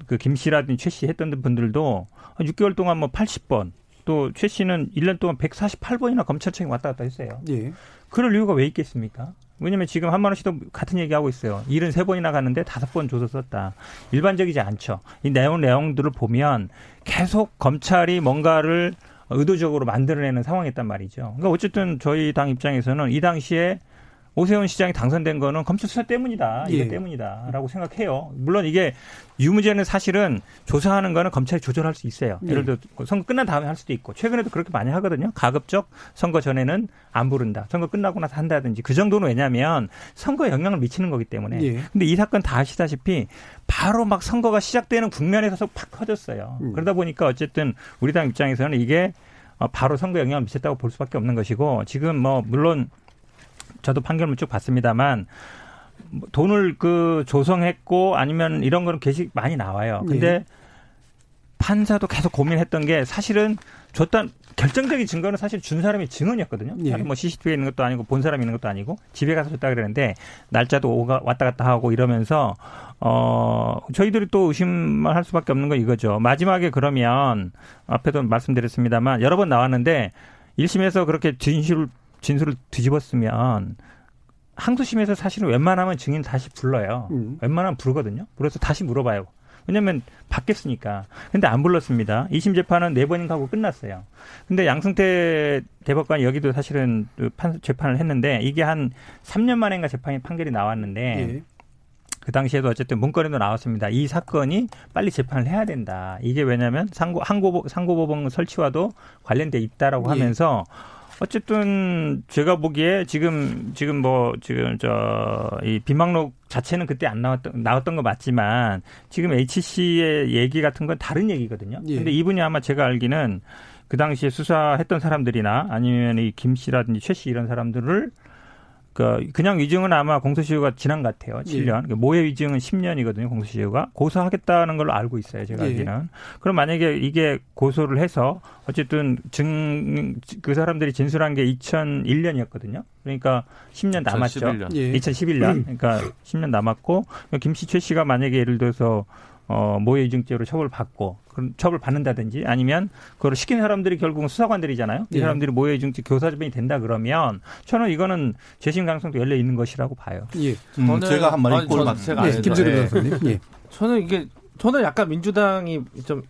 그 김 씨라든지 최씨 했던 분들도 6개월 동안 뭐 80번 또 최 씨는 1년 동안 148번이나 검찰청에 왔다 갔다 했어요. 예. 그럴 이유가 왜 있겠습니까? 왜냐면 지금 한만원 씨도 같은 얘기하고 있어요. 73번이나 갔는데 5번 줘서 썼다. 일반적이지 않죠. 이 내용, 내용들을 보면 계속 검찰이 뭔가를 의도적으로 만들어내는 상황이었단 말이죠. 그러니까 어쨌든 저희 당 입장에서는 이 당시에 오세훈 시장이 당선된 거는 검찰 수사 때문이다. 이거 예. 때문이다라고 생각해요. 물론 이게 유무죄는 사실은 조사하는 거는 검찰이 조절할 수 있어요. 예. 예를 들어 선거 끝난 다음에 할 수도 있고 최근에도 그렇게 많이 하거든요. 가급적 선거 전에는 안 부른다. 선거 끝나고 나서 한다든지 그 정도는 왜냐하면 선거에 영향을 미치는 거기 때문에. 예. 근데 이 사건 다 아시다시피 바로 막 선거가 시작되는 국면에서 팍 커졌어요. 음. 그러다 보니까 어쨌든 우리 당 입장에서는 이게 어, 바로 선거 영향을 미쳤다고 볼 수밖에 없는 것이고 지금 뭐 물론 저도 판결문 쭉 봤습니다만 뭐 돈을 그 조성했고 아니면 이런 거는 게시 많이 나와요. 근데 예. 판사도 계속 고민했던 게 사실은 줬던 결정적인 증거는 사실 준 사람이 증언이었거든요. 예. 뭐 CCTV에 있는 것도 아니고 본 사람이 있는 것도 아니고 집에 가서 줬다 그랬는데 날짜도 오가 왔다 갔다 하고 이러면서 어 저희들이 또 의심을 할 수밖에 없는 건 이거죠. 마지막에 그러면 앞에도 말씀드렸습니다만 여러 번 나왔는데 1심에서 그렇게 진실 진술을 뒤집었으면 항소심에서 사실은 웬만하면 증인 다시 불러요. 음. 웬만하면 부르거든요. 그래서 다시 물어봐요. 왜냐면 받겠으니까. 근데 안 불렀습니다. 2심 재판은 네 번인가 하고 끝났어요. 근데 양승태 대법관이 여기도 사실은 그 판, 재판을 했는데 이게 한 3년 만인가 재판이 판결이 나왔는데 예. 그 당시에도 어쨌든 문건에도 나왔습니다. 이 사건이 빨리 재판을 해야 된다. 이게 왜냐면 상고 항고 상고법원 설치와도 관련돼 있다라고 예. 하면서 어쨌든 제가 보기에 지금 지금 뭐 지금 저 이 비망록 자체는 그때 안 나왔던 나왔던 거 맞지만 지금 HC의 얘기 같은 건 다른 얘기거든요. 예. 근데 이분이 아마 제가 알기는 그 당시에 수사했던 사람들이나 아니면 이 김 씨라든지 최 씨 이런 사람들을 그 그냥 위증은 아마 공소시효가 지난 것 같아요. 7년. 그러니까 모해 위증은 10년이거든요. 공소시효가 고소하겠다는 걸로 알고 있어요. 제가 예. 알기는. 그럼 만약에 이게 고소를 해서 어쨌든 증 그 사람들이 진술한 게 2001년이었거든요. 그러니까 10년 남았죠. 2011년. 예. 2011년. 그러니까 10년 남았고 김 씨 최 씨가 만약에 예를 들어서 어, 모해이중죄로 처벌받고 그런 처벌 받는다든지 아니면 그걸 시킨 사람들이 결국은 수사관들이잖아요. 이 예. 사람들이 모해이중죄 교사집행이 된다 그러면 저는 이거는 재심 가능성도 열려 있는 것이라고 봐요. 예. 음, 저는- 제가 한 말이 아니, 꼴 저는 맞. 제가 예. 김재룡 예. 변호사님. 예. 저는 이게 저는 약간 민주당이 좀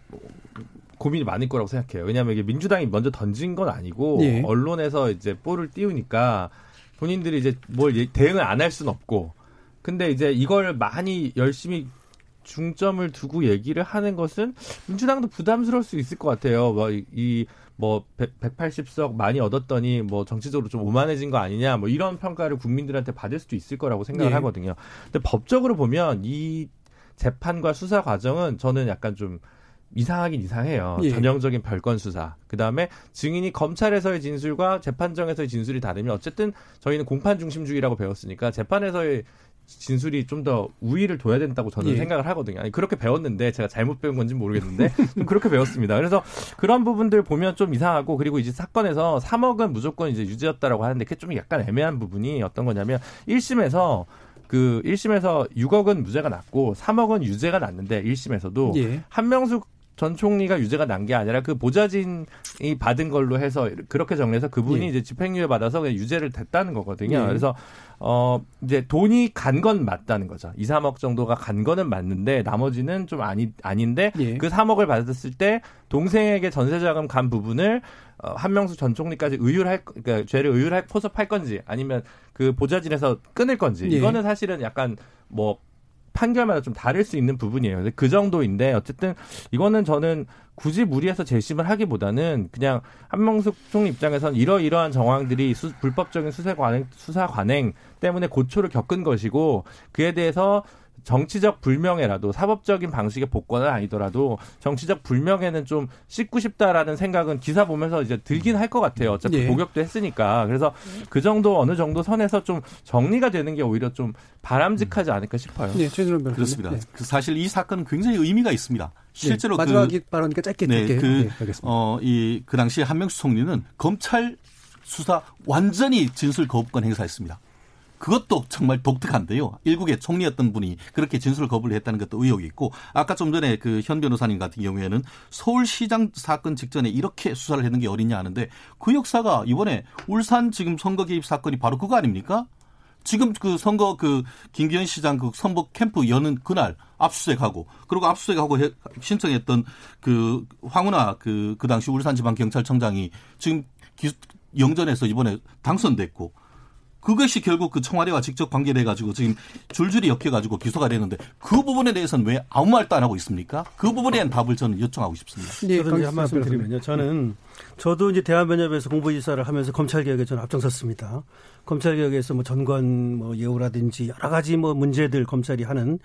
고민이 많을 거라고 생각해요. 왜냐하면 이게 민주당이 먼저 던진 건 아니고 예. 언론에서 이제 볼을 띄우니까 본인들이 이제 뭘 예- 대응을 안 할 수는 없고 근데 이제 이걸 많이 열심히 중점을 두고 얘기를 하는 것은 민주당도 부담스러울 수 있을 것 같아요. 뭐 이뭐 180석 많이 얻었더니 뭐 정치적으로 좀 오만해진 거 아니냐 뭐 이런 평가를 국민들한테 받을 수도 있을 거라고 생각을 예. 하거든요. 근데 법적으로 보면 이 재판과 수사 과정은 저는 약간 좀 이상하긴 이상해요. 예. 전형적인 별건 수사. 그 다음에 증인이 검찰에서의 진술과 재판정에서의 진술이 다르면 어쨌든 저희는 공판 중심주의라고 배웠으니까 재판에서의 진술이 좀 더 우위를 둬야 된다고 저는 예. 생각을 하거든요. 아니 그렇게 배웠는데 제가 잘못 배운 건지 는 모르겠는데 좀 그렇게 배웠습니다. 그래서 그런 부분들 보면 좀 이상하고 그리고 이제 사건에서 3억은 무조건 이제 유죄였다라고 하는데 그게 좀 약간 애매한 부분이 어떤 거냐면 1심에서 그 1심에서 6억은 무죄가 났고 3억은 유죄가 났는데 1심에서도 예. 한명숙 전 총리가 유죄가 난 게 아니라 그 보좌진이 받은 걸로 해서 그렇게 정리해서 그분이 예. 이제 집행유예 받아서 그냥 유죄를 됐다는 거거든요. 예. 그래서 어 이제 돈이 간 건 맞다는 거죠. 2, 3억 정도가 간 거는 맞는데 나머지는 좀 아니 아닌데 예. 그 3억을 받았을 때 동생에게 전세자금 간 부분을 어, 한명숙 전 총리까지 의율할 그러니까 죄를 의율할 포섭할 건지 아니면 그 보좌진에서 끊을 건지 예. 이거는 사실은 약간 뭐 판결마다 좀 다를 수 있는 부분이에요. 그 정도인데 어쨌든 이거는 저는 굳이 무리해서 재심을 하기보다는 그냥 한명숙 총리 입장에서는 이러이러한 정황들이 수, 불법적인 수사 관행 수사 관행 때문에 고초를 겪은 것이고 그에 대해서 정치적 불명예라도 사법적인 방식의 복권은 아니더라도 정치적 불명예는 좀 씻고 싶다라는 생각은 기사 보면서 이제 들긴 할 것 같아요. 어차피 예. 복역도 했으니까. 그래서 그 정도 어느 정도 선에서 좀 정리가 되는 게 오히려 좀 바람직하지 않을까 싶어요. 네, 최준호 변호사님. 그렇습니다. 네. 그 사실 이 사건은 굉장히 의미가 있습니다. 실제로 네, 마지막 그, 발언이니까 짧게 네, 그, 네, 어, 이, 그 당시 한명수 총리는 검찰 수사 완전히 진술 거부권 행사했습니다. 그것도 정말 독특한데요. 일국의 총리였던 분이 그렇게 진술 거부를 했다는 것도 의혹이 있고 아까 좀 전에 그 현 변호사님 같은 경우에는 서울시장 사건 직전에 이렇게 수사를 했는 게 어딨냐 하는데 그 역사가 이번에 울산 지금 선거 개입 사건이 바로 그거 아닙니까? 지금 그 선거 그 김기현 시장 그 선거 캠프 여는 그날 압수수색하고 그리고 압수수색하고 신청했던 그 황운하 그, 그 당시 울산지방경찰청장이 지금 기, 영전에서 이번에 당선됐고 그것이 결국 그 청와대와 직접 관계돼 가지고 지금 줄줄이 엮여 가지고 기소가 되는데 그 부분에 대해서는 왜 아무 말도 안 하고 있습니까? 그 부분에 대한 답을 저는 요청하고 싶습니다. 네, 저도 한 말씀 드리면요. 저는 저도 이제 대한변협에서 공보지사를 하면서 검찰 개혁에 저는 앞장섰습니다. 검찰 개혁에서 뭐 전관 뭐 예우라든지 여러 가지 뭐 문제들 검찰이 하는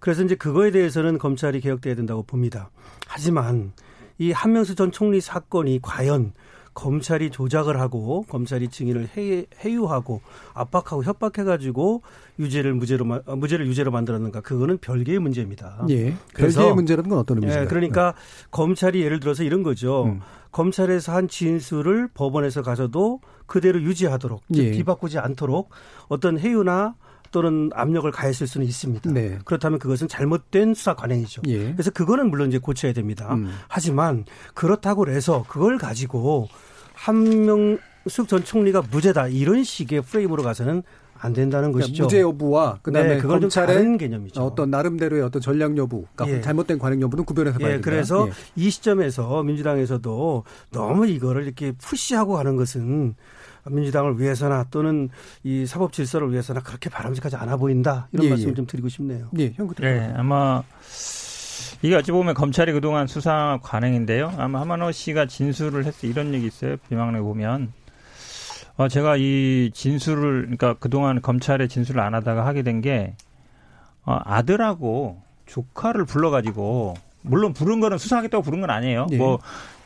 그래서 이제 그거에 대해서는 검찰이 개혁돼야 된다고 봅니다. 하지만 이 한명수 전 총리 사건이 과연 검찰이 조작을 하고 검찰이 증인을 해, 해유하고 압박하고 협박해가지고 유죄를 무죄로 어, 무죄를 유죄로 만들었는가 그거는 별개의 문제입니다. 예. 별개의 문제라는 건 어떤 의미입니까? 예, 그러니까 네. 검찰이 예를 들어서 이런 거죠. 음. 검찰에서 한 진술을 법원에서 가서도 그대로 유지하도록 예. 뒤바꾸지 않도록 어떤 해유나 또는 압력을 가했을 수는 있습니다. 네. 그렇다면 그것은 잘못된 수사 관행이죠. 예. 그래서 그거는 물론 이제 고쳐야 됩니다. 음. 하지만 그렇다고 해서 그걸 가지고 한명숙 전 총리가 무죄다 이런 식의 프레임으로 가서는 안 된다는 그러니까 것이죠. 무죄 여부와 그다음에 네, 검찰의 개념이죠. 어떤 나름대로의 어떤 전략 여부, 그러니까 예. 잘못된 관행 여부는 구별해서 봐야 예, 된다. 그래서 예. 이 시점에서 민주당에서도 너무 이거를 이렇게 푸시하고 하는 것은 민주당을 위해서나 또는 이 사법 질서를 위해서나 그렇게 바람직하지 않아 보인다 이런 예, 말씀을 예. 좀 드리고 싶네요. 네, 형 네, 아마 이게 어찌 보면 검찰이 그동안 수사 관행인데요. 아마 하만호 씨가 진술을 했어 이런 얘기 있어요. 비망에 보면 어, 제가 이 진술을 그러니까 그동안 검찰에 진술을 안 하다가 하게 된 게 어, 아들하고 조카를 불러가지고 물론 부른 거는 수사하겠다고 부른 건 아니에요. 네. 뭐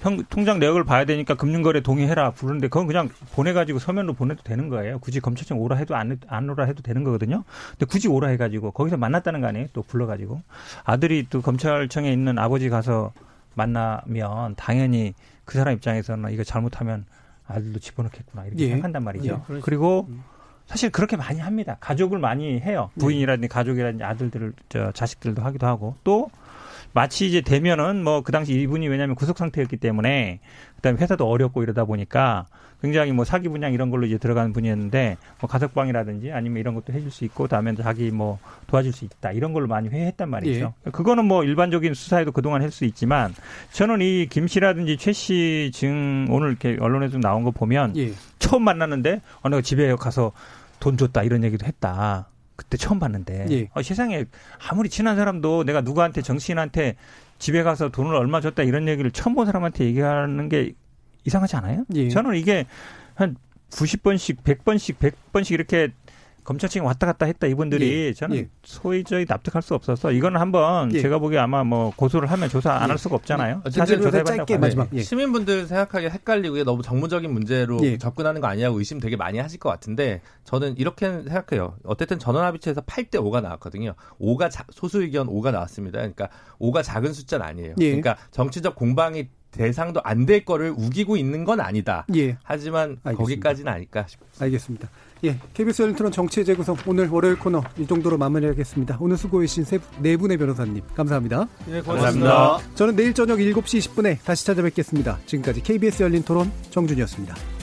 형, 통장 내역을 봐야 되니까 금융거래 동의해라 부르는데 그건 그냥 보내가지고 서면으로 보내도 되는 거예요. 굳이 검찰청 오라 해도 안, 안 오라 해도 되는 거거든요. 근데 굳이 오라 해가지고 거기서 만났다는 거 아니에요? 또 불러가지고 아들이 또 검찰청에 있는 아버지 가서 만나면 당연히 그 사람 입장에서는 이거 잘못하면 아들도 집어넣겠구나 이렇게 예. 생각한단 말이죠. 예. 그리고 음. 사실 그렇게 많이 합니다. 가족을 많이 해요. 부인이라든지 가족이라든지 아들들을 저 자식들도 하기도 하고 또 마치 이제 되면은 뭐 그 당시 이분이 왜냐하면 구속 상태였기 때문에 그다음에 회사도 어렵고 이러다 보니까 굉장히 뭐 사기 분양 이런 걸로 이제 들어가는 분이었는데 뭐 가석방이라든지 아니면 이런 것도 해줄 수 있고 다음에 자기 뭐 도와줄 수 있다 이런 걸로 많이 회했단 말이죠. 예. 그거는 뭐 일반적인 수사에도 그동안 할 수 있지만 저는 이 김 씨라든지 최 씨 증 오늘 이렇게 언론에 좀 나온 거 보면 예. 처음 만났는데 어느 집에 가서 돈 줬다 이런 얘기도 했다. 그때 처음 봤는데 예. 어, 세상에 아무리 친한 사람도 내가 누구한테 정치인한테 집에 가서 돈을 얼마 줬다 이런 얘기를 처음 본 사람한테 얘기하는 게 이상하지 않아요? 예. 저는 이게 한 90번씩, 100번씩, 100번씩 이렇게 검찰청에 왔다 갔다 했다 이분들이 예. 저는 예. 소위 저희 납득할 수 없어서 이거는 한번 예. 제가 보기에 아마 뭐 고소를 하면 조사 안할 예. 수가 없잖아요. 사실 조사해봤 마지막 예. 시민분들 생각하기에 헷갈리고 너무 정무적인 문제로 예. 접근하는 거 아니냐고 의심 되게 많이 하실 것 같은데 저는 이렇게 생각해요. 어쨌든 전원합의체에서 8대 5가 나왔거든요. 5가 자, 소수 의견 5가 나왔습니다. 그러니까 5가 작은 숫자는 아니에요. 그러니까 정치적 공방이 대상도 안 될 거를 우기고 있는 건 아니다. 예. 하지만 알겠습니다. 거기까지는 아닐까 싶습니다. 알겠습니다. 예, KBS 열린 토론 정치의 재구성 오늘 월요일 코너 이 정도로 마무리하겠습니다. 오늘 수고해주신 세, 네 분의 변호사님 감사합니다. 예, 고맙습니다. 감사합니다. 저는 내일 저녁 7시 20분에 다시 찾아뵙겠습니다. 지금까지 KBS 열린 토론 정준이었습니다.